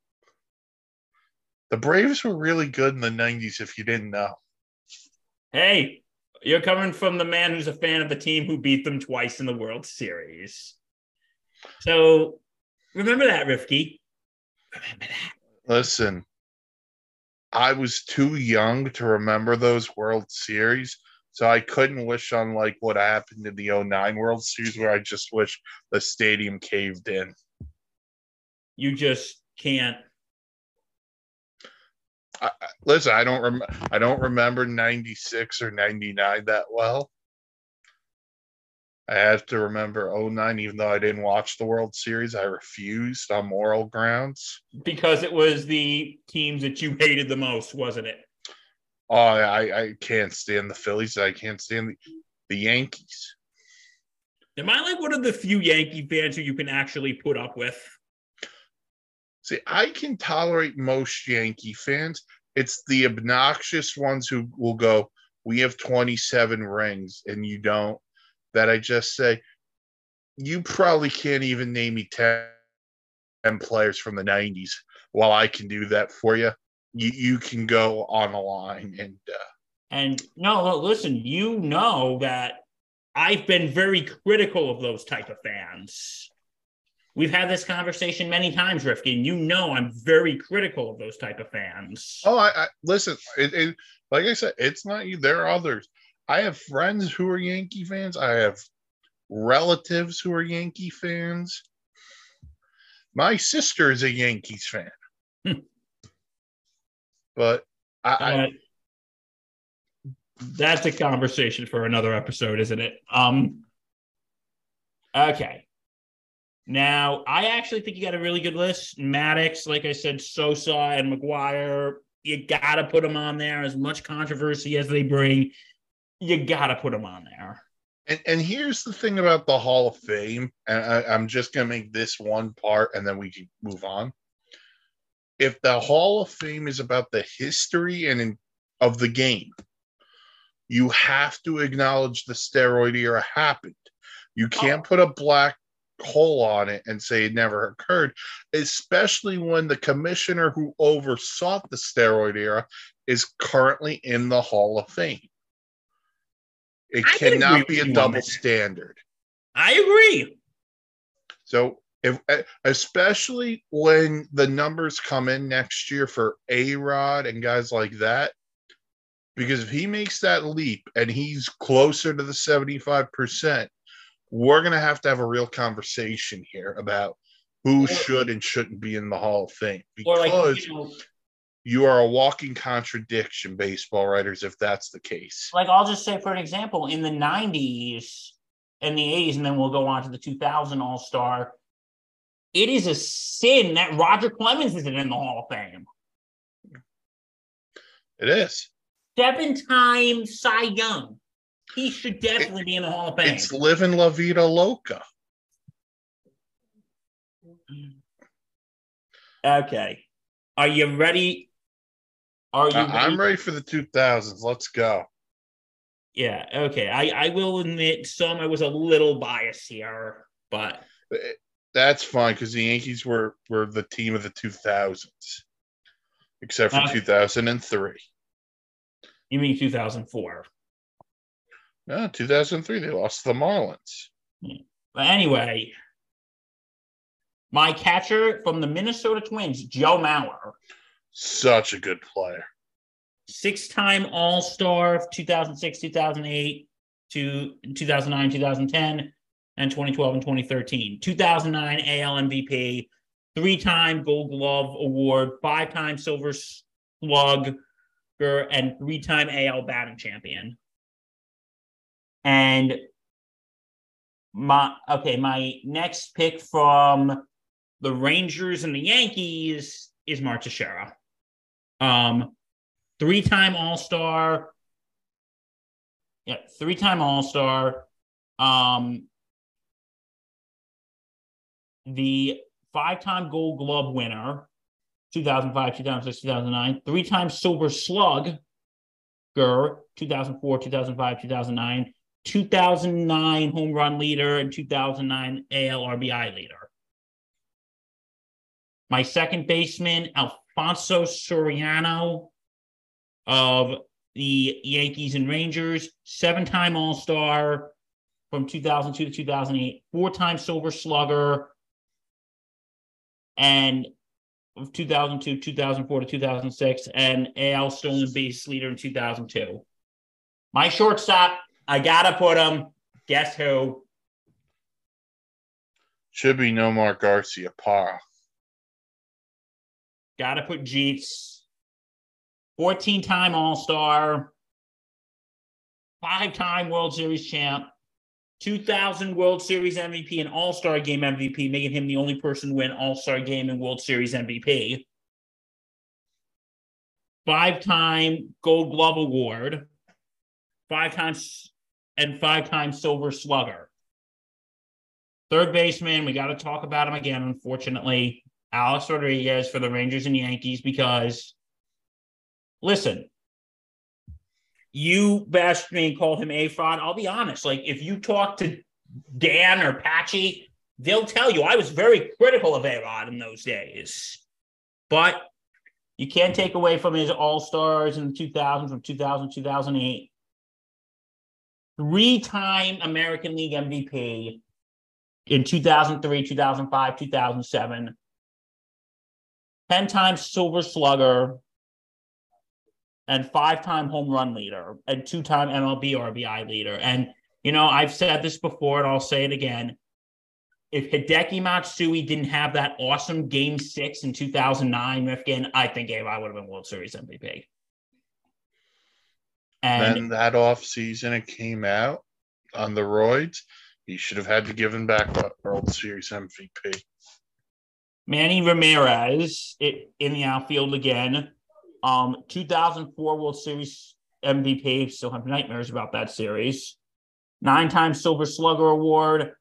The Braves were really good in the '90s. If you didn't know, Hey, you're coming from the man who's a fan of the team who beat them twice in the World Series. So remember that, Rifki. Remember that. listen. I was too young to remember those World Series, so I couldn't wish on like what happened in the 09 World Series, where I just wish the stadium caved in. You just can't. I, listen, I don't rem- I don't remember 96 or 99 that well. I have to remember 09, even though I didn't watch the World Series. I refused on moral grounds. Because it was the teams that you hated the most, wasn't it? Oh, I, I can't stand the Phillies. I can't stand the, the Yankees. Am I like one of the few Yankee fans who you can actually put up with? See, I can tolerate most Yankee fans. It's the obnoxious ones who will go, We have 27 rings and you don't. That I just say, You probably can't even name me 10, 10 players from the 90s while I can do that for you. You, you can go on a line and uh, And no, listen, you know that I've been very critical of those type of fans. We've had this conversation many times, Rifkin. you know I'm very critical of those type of fans. Oh, I, I listen. It, it, like I said, it's not you. There are others. I have friends who are Yankee fans. I have relatives who are Yankee fans. My sister is a Yankees fan. but I, I Uh, that's a conversation for another episode, isn't it? Um. Okay. Now, I actually think you got a really good list. Maddux, like I said, Sosa and McGwire. You got to put them on there. As much controversy as they bring, you got to put them on there. and, and here's the thing about the Hall of Fame, and I, I'm just gonna make this one part, and then we can move on. If the Hall of Fame is about the history and in, of the game, you have to acknowledge the steroid era happened. You can't put a black hole on it and say it never occurred, especially when the commissioner who oversaw the steroid era is currently in the Hall of Fame. It I cannot be a double standard. I agree. So if especially when the numbers come in next year for A Rod and guys like that, because if he makes that leap and he's closer to the 75%, we're gonna have to have a real conversation here about who Or- should and shouldn't be in the Hall of Fame. Because like you know, you are a walking contradiction, baseball writers, if that's the case. like I'll just say for an example, in the '90s and the '80s, and then we'll go on to the 2000 All Star. It is a sin that Roger Clemens isn't in the Hall of Fame. It is. Seven-time Cy Young. He should definitely be in the Hall of Fame. It's living La Vida Loca. Okay. Are you ready? Are you? I- I'm ready for the 2000s. Let's go. Yeah. Okay. I I will admit some I was a little biased here, but That's fine because the Yankees were were the team of the 2000s, except for Uh, 2003. You mean 2004? No, 2003, they lost to the Marlins. But anyway, my catcher from the Minnesota Twins, Joe Mauer, Such a good player. six time All Star 2006, 2008, to 2009, 2010, and 2012 and 2013. 2009 AL MVP, three time Gold Glove Award, five time Silver Slugger, and three time AL batting champion. And my okay, my next pick from the Rangers and the Yankees is Mark Teixeira. Um, three-time All-Star. Yeah, three-time All-Star. Um, the five-time Gold Glove winner, 2005, 2006, 2009. Three-time Silver Slug. 2004, 2005, 2009, 2009 home run leader, and 2009 AL RBI leader. My second baseman, Alfonso Soriano of the Yankees and Rangers, seven time All Star from 2002 to 2008, four time Silver Slugger, and of 2002, 2004 to 2006, and AL stolen base leader in 2002. My shortstop, I gotta put him. Guess who? Should be Nomar Garcia Parra. Gotta put Jeets. 14 time All Star, five time World Series champ, 2000 World Series MVP, and All Star Game MVP, making him the only person to win All Star Game and World Series MVP. Five time Gold Glove Award, five times and five times Silver Slugger. Third baseman, we got to talk about him again, unfortunately. Alex Rodriguez for the Rangers and Yankees because, listen, you bashed me and called him a fraud. I'll be honest. Like, if you talk to Dan or Patchy, they'll tell you I was very critical of A Rod in those days. But you can't take away from his All Stars in the 2000s, from 2000 2008. Three time American League MVP in 2003, 2005, 2007. 10 times Silver Slugger, and five time home run leader, and two time MLB RBI leader. And, you know, I've said this before and I'll say it again. If Hideki Matsui didn't have that awesome game six in 2009 Rifkin, I think Avi would have been World Series MVP. And then that off season, it came out on the roids. He should have had to give him back the World Series MVP. Manny Ramirez it, in the outfield again. Um, 2004 World Series MVP. Still have nightmares about that series. Nine time Silver Slugger Award.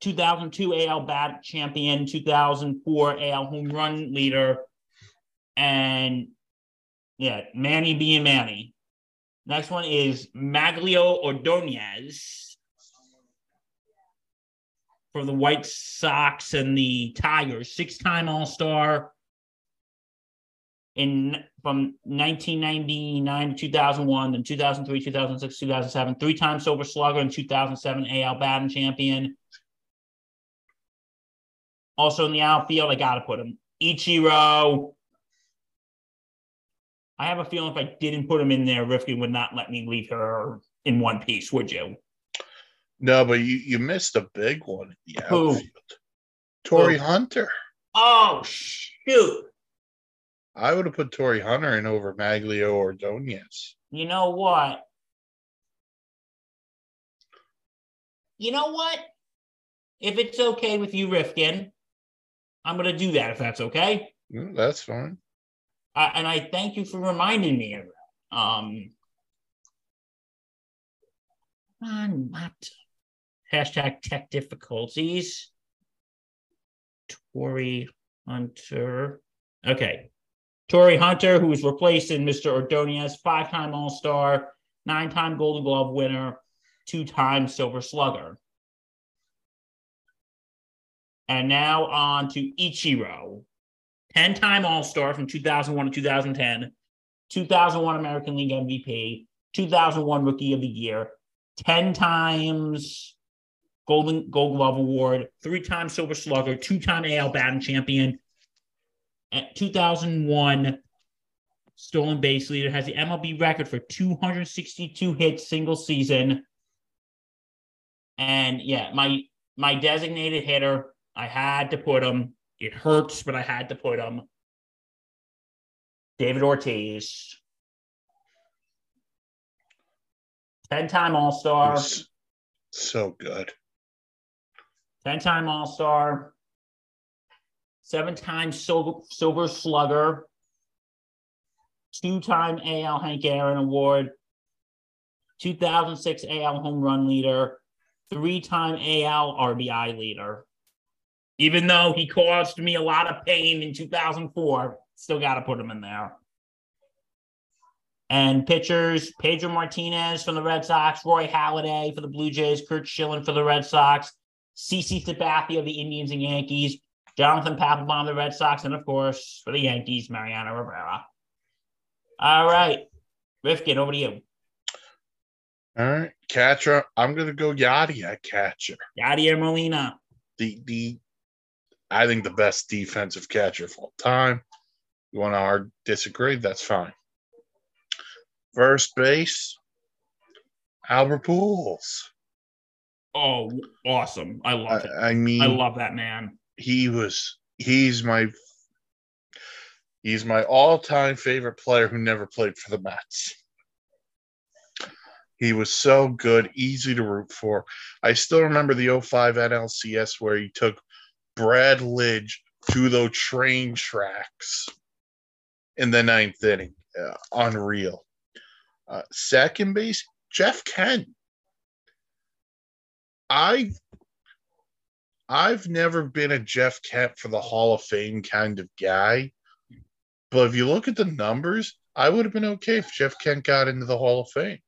2002 AL Bat Champion. 2004 AL Home Run Leader. And yeah, Manny being Manny. Next one is Magglio Ordonez for the White Sox and the Tigers, six-time All-Star in from 1999 to 2001, then 2003, 2006, 2007, three-time Silver Slugger in 2007 AL batting champion. Also in the outfield, I gotta put him Ichiro. I have a feeling if I didn't put him in there, Rifkin would not let me leave her in one piece, would you? No, but you, you missed a big one. Who? Torii Who? Hunter. Oh shoot! I would have put Torii Hunter in over Magglio or Ordonez. You know what? You know what? If it's okay with you, Rifkin, I'm going to do that if that's okay. That's fine. I, and I thank you for reminding me of that. Um, come on, not hashtag tech difficulties. Torii Hunter. Okay. Torii Hunter, who is replacing Mr. Ordonez, five time All Star, nine time Golden Glove winner, two time Silver Slugger. And now on to Ichiro, 10 time All Star from 2001 to 2010, 2001 American League MVP, 2001 Rookie of the Year, 10 times Golden Gold Glove Award, three time Silver Slugger, two time AL batting champion. At 2001 stolen base leader has the MLB record for 262 hits single season. And yeah, my my designated hitter, I had to put him. It hurts, but I had to put him. David Ortiz. 10 time All Star. So good. 10 time All Star, seven time Silver, Silver Slugger, two time AL Hank Aaron Award, 2006 AL Home Run Leader, three time AL RBI Leader. Even though he caused me a lot of pain in 2004, still got to put him in there. And pitchers Pedro Martinez from the Red Sox, Roy Halladay for the Blue Jays, Curt Schilling for the Red Sox, CC Sabathia of the Indians and Yankees, Jonathan Papelbon of the Red Sox, and of course, for the Yankees, Mariano Rivera. All right. Rifkin, over to you. All right. Catcher. I'm gonna go at catcher. Yadier Molina. The the I think the best defensive catcher of all time. You want to disagree? That's fine. First base, Albert Pujols. Oh, awesome. I love it. I, I mean, I love that man. He was he's my he's my all-time favorite player who never played for the Mets. He was so good, easy to root for. I still remember the 05 NLCS where he took Brad Lidge to the train tracks in the ninth inning. Uh, unreal. Uh, second base, Jeff Kent. I I've never been a Jeff Kent for the Hall of Fame kind of guy. But if you look at the numbers, I would have been okay if Jeff Kent got into the Hall of Fame.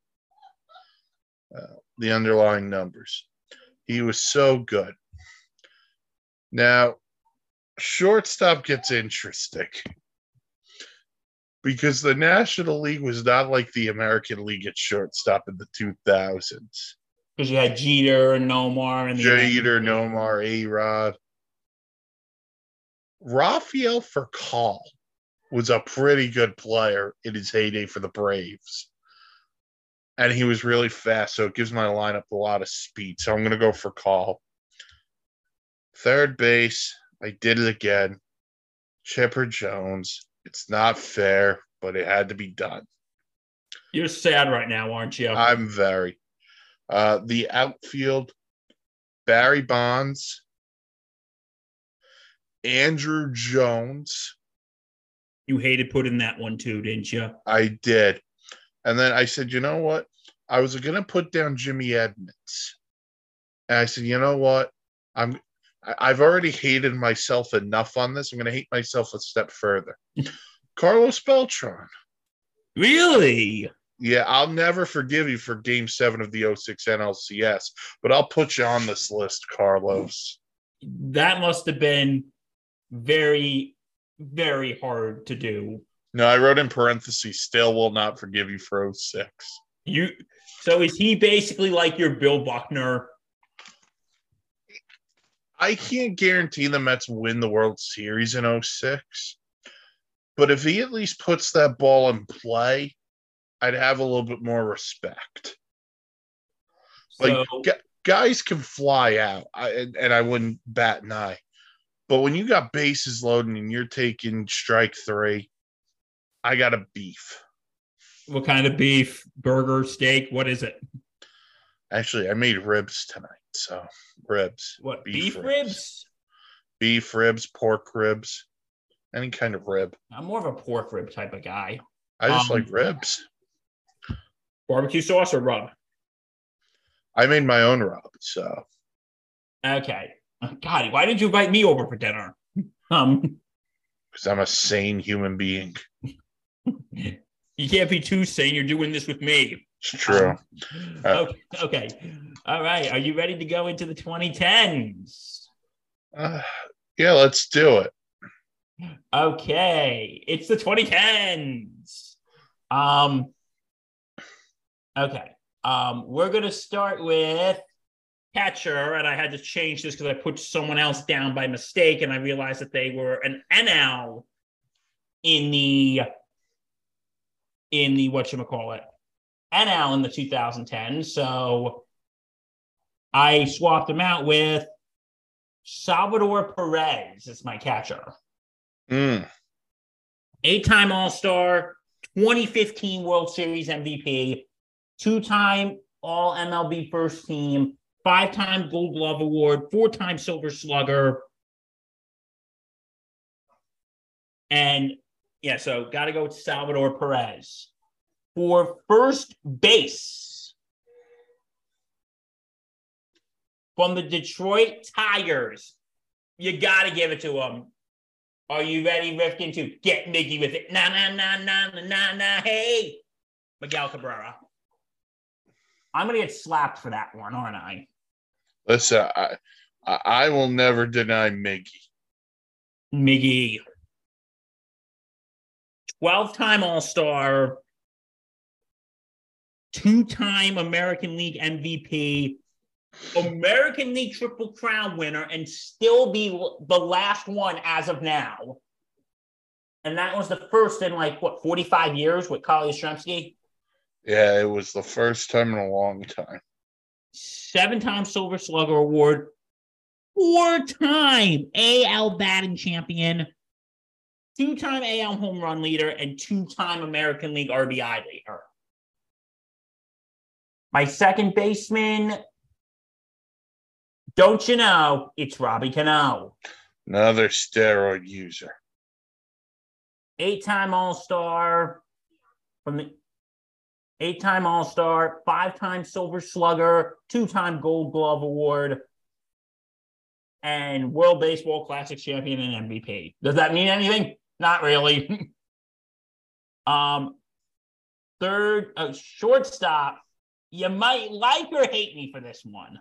Uh, the underlying numbers. He was so good. Now, shortstop gets interesting because the National League was not like the American League at shortstop in the 2000s. Because you had Jeter and Nomar and the Jeter, Nomar, A Rod. Rafael Furcal was a pretty good player in his heyday for the Braves. And he was really fast, so it gives my lineup a lot of speed. So I'm going to go Furcal. Third base, I did it again. Chipper Jones. It's not fair, but it had to be done. You're sad right now, aren't you? I'm very. Uh, the outfield, Barry Bonds, Andruw Jones. you hated putting that one too, didn't you? I did. And then I said, you know what? I was going to put down Jimmy Edmonds. And I said, you know what? I'm I've already hated myself enough on this. I'm going to hate myself a step further. Carlos Beltran. Really? Yeah, I'll never forgive you for game seven of the 06 NLCS, but I'll put you on this list, Carlos. That must have been very, very hard to do. No, I wrote in parentheses, still will not forgive you for 06. You so is he basically like your Bill Buckner? I can't guarantee the Mets win the World Series in 06, but if he at least puts that ball in play, I'd have a little bit more respect. Like, So gu- guys can fly out, I, and, and I wouldn't bat an eye. But when you got bases loaded and you're taking strike three, I got a beef. what kind of beef? Burger, steak? What is it? Actually, I made ribs tonight, so ribs, What Beef beef, ribs. ribs? beef ribs, pork ribs, any kind of rib. I'm more of a pork rib type of guy. I just Um, like ribs. Barbecue sauce or rub? I made my own rub, so Okay. God, why did you invite me over for dinner? Um, because I'm a sane human being. you can't be too sane. You're doing this with me. It's true. Uh, okay, okay. All right. Are you ready to go into the 2010s? Uh, yeah, let's do it. Okay. It's the 2010s. Um. Okay. Um. We're gonna start with catcher, and I had to change this because I put someone else down by mistake, and I realized that they were an NL in the in the what you call it NL in the 2010. So I swapped them out with Salvador Perez as my catcher. Mm. Eight time All Star, 2015 World Series MVP, two time All MLB first team, five time Gold Glove Award, four time Silver Slugger. And yeah, so got to go with Salvador Perez. For first base from the Detroit Tigers, you got to give it to him. Are you ready, Rifkin, to get Miggy with it? Nah, nah, nah, nah, nah, nah. Hey, Miguel Cabrera. I'm going to get slapped for that one, aren't I? Listen, I, I I will never deny Miggy. Miggy. 12 time All Star, two time American League MVP, American League Triple Crown winner, and still be the last one as of now. And that was the first in like, what, 45 years with Carl Yastrzemski? Yeah, it was the first time in a long time. Seven time Silver Slugger Award, four time AL batting champion, two time AL home run leader, and two time American League RBI leader. My second baseman, don't you know, it's Robbie Cano. Another steroid user. Eight time All Star from the eight time All Star, five time Silver Slugger, two time Gold Glove Award, and World Baseball Classic champion and MVP. Does that mean anything? Not really. um, third, uh, shortstop. You might like or hate me for this one.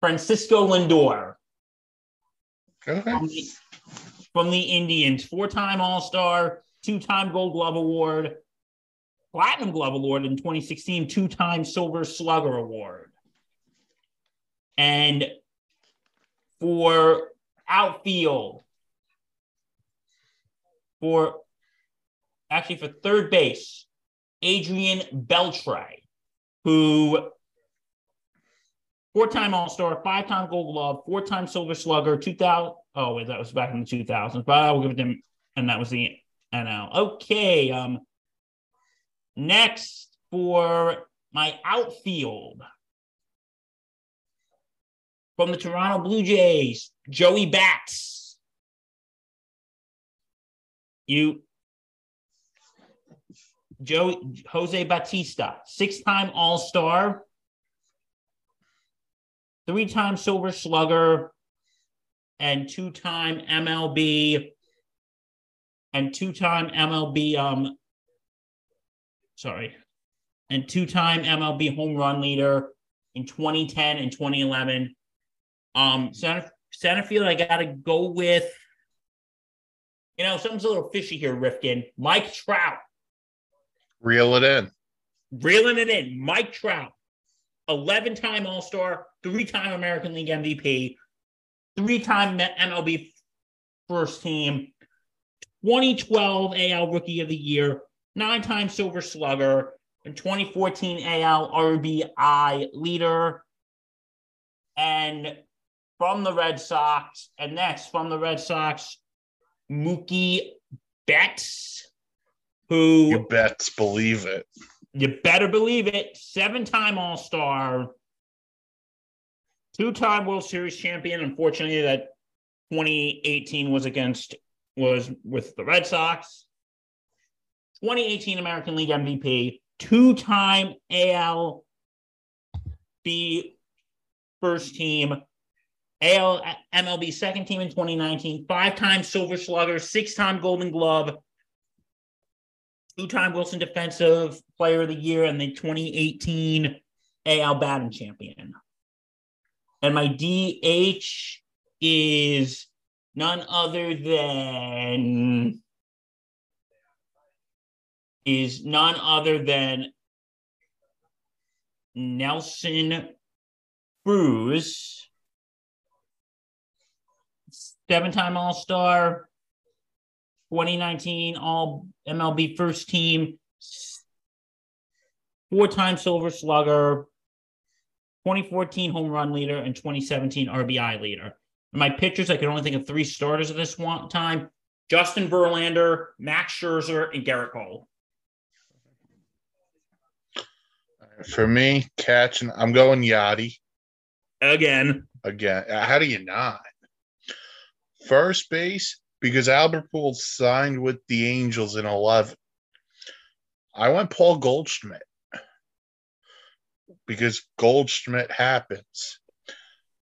Francisco Lindor Okay. from the, from the Indians, four-time All-Star, two-time Gold Glove Award, Platinum Glove Award in 2016, two-time Silver Slugger Award. And for outfield, for actually for third base, Adrian Beltre, who four-time All-Star, five-time Gold Glove, four-time Silver Slugger, 2000. Oh wait, that was back in the 2000s, but I will give it to him, and that was the NL. Okay, um, next for my outfield. From the Toronto Blue Jays, Joey Bats. You Joe Jose Bautista, six-time All-Star, three-time Silver Slugger, and two-time MLB and two-time MLB um sorry, and two-time MLB home run leader in 2010 and 2011. Um, center center field, I gotta go with. You know, something's a little fishy here, Rifkin. Mike Trout, Reel it in. reeling it in. Mike Trout, 11 time All Star, three time American League MVP, three time MLB first team, 2012 AL Rookie of the Year, nine time Silver Slugger, and 2014 AL RBI leader. And from the Red Sox, and next from the Red Sox, Mookie Betts, who You bets believe it. you better believe it. Seven time All Star, two time World Series champion. Unfortunately, that 2018 was against, was with the Red Sox. 2018 American League MVP, two time AL B first team, AL MLB second team in 2019, five time Silver Slugger, six time Golden Glove, two-time Wilson Defensive Player of the Year and the 2018 AL batting champion. And my DH is none other than is none other than Nelson Cruz, seven time All Star, 2019 All MLB first team, four time Silver Slugger, 2014 home run leader, and 2017 RBI leader. In my pitchers, I could only think of three starters at this one time Justin Verlander, Max Scherzer, and Gerrit Cole. For me, catching, I'm going Yadi Again. again. How do you not? First base, because Albert Pujols signed with the Angels in 11. I went Paul Goldschmidt because Goldschmidt happens.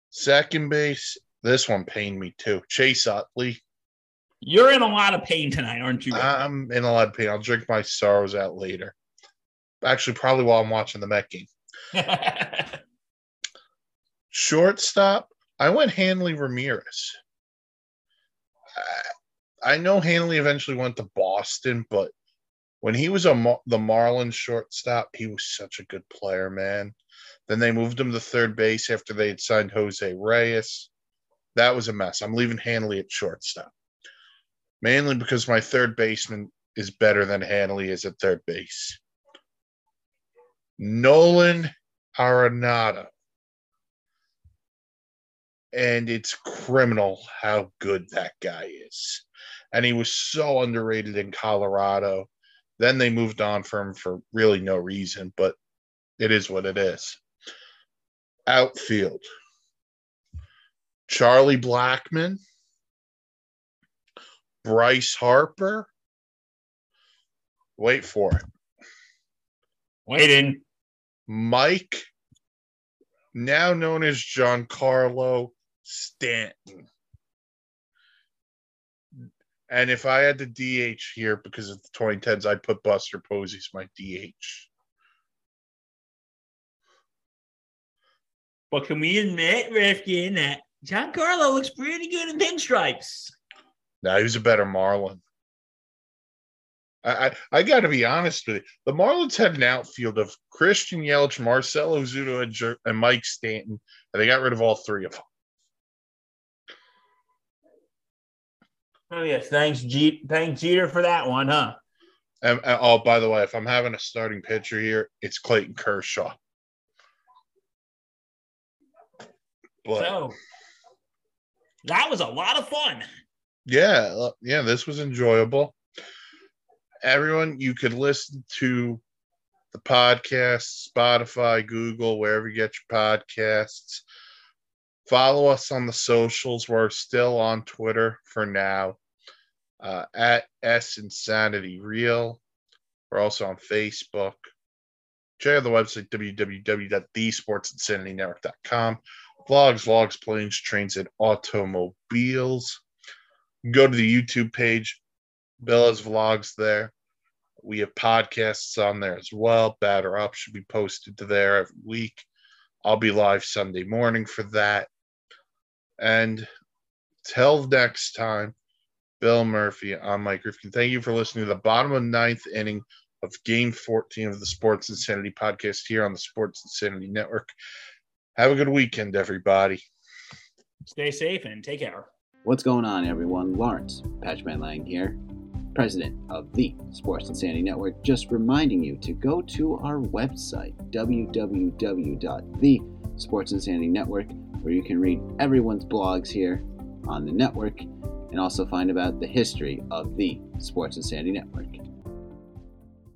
Second base, this one pained me too. Chase Utley. You're in a lot of pain tonight, aren't you? I'm in a lot of pain. I'll drink my sorrows out later. Actually, probably while I'm watching the Met game. Shortstop, I went Hanley Ramirez. I, know Hanley eventually went to Boston, but when he was a Mar- the Marlins shortstop, he was such a good player, man. Then they moved him to third base after they had signed Jose Reyes. That was a mess. I'm leaving Hanley at shortstop, mainly because my third baseman is better than Hanley is at third base. Nolan Arenado. And it's criminal how good that guy is. And he was so underrated in Colorado. Then they moved on from him for really no reason, but it is what it is. Outfield. Charlie Blackmon, Bryce Harper. Wait for it. Waiting. Mike, now known as Giancarlo Stanton. And if I had the DH here because of the 2010s, I'd put Buster Posey as my DH. But can we admit, Rifkin, that Giancarlo looks pretty good in pinstripes? Now, who's a better Marlin? I, I, I got to be honest with you. The Marlins had an outfield of Christian Yelich, Marcell Ozuna, and, Jer- and Mike Stanton, and they got rid of all three of them. Oh yes, thanks, G- thanks Jeter for that one, huh? And, and- oh, by the way, if I'm having a starting pitcher here, it's Clayton Kershaw. But So that was a lot of fun. yeah, yeah, this was enjoyable. Everyone, you could listen to the podcast, Spotify, Google, wherever you get your podcasts. Follow us on the socials. We're still on Twitter for now uh, at S Insanity Real. We're also on Facebook. Check out the website www.thesportsinsanitynetwork.com. Vlogs, vlogs, planes, trains, and automobiles. Go to the YouTube page. Bella's vlogs there. We have podcasts on there as well. Batter Up should be posted to there every week. I'll be live Sunday morning for that. And till next time, Bill Murphy, I'm Mike Rifkin. Thank you for listening to the bottom of the ninth inning of Game 14 of the Sports Insanity podcast here on the Sports Insanity Network. Have a good weekend, everybody. Stay safe and take care. What's going on, everyone? Lawrence Patchman Lang here, president of the Sports Insanity Network. Just reminding you to go to our website, www.thesportsinsanity Network, where you can read everyone's blogs here on the network and also find about the history of the Sports Insanity Network.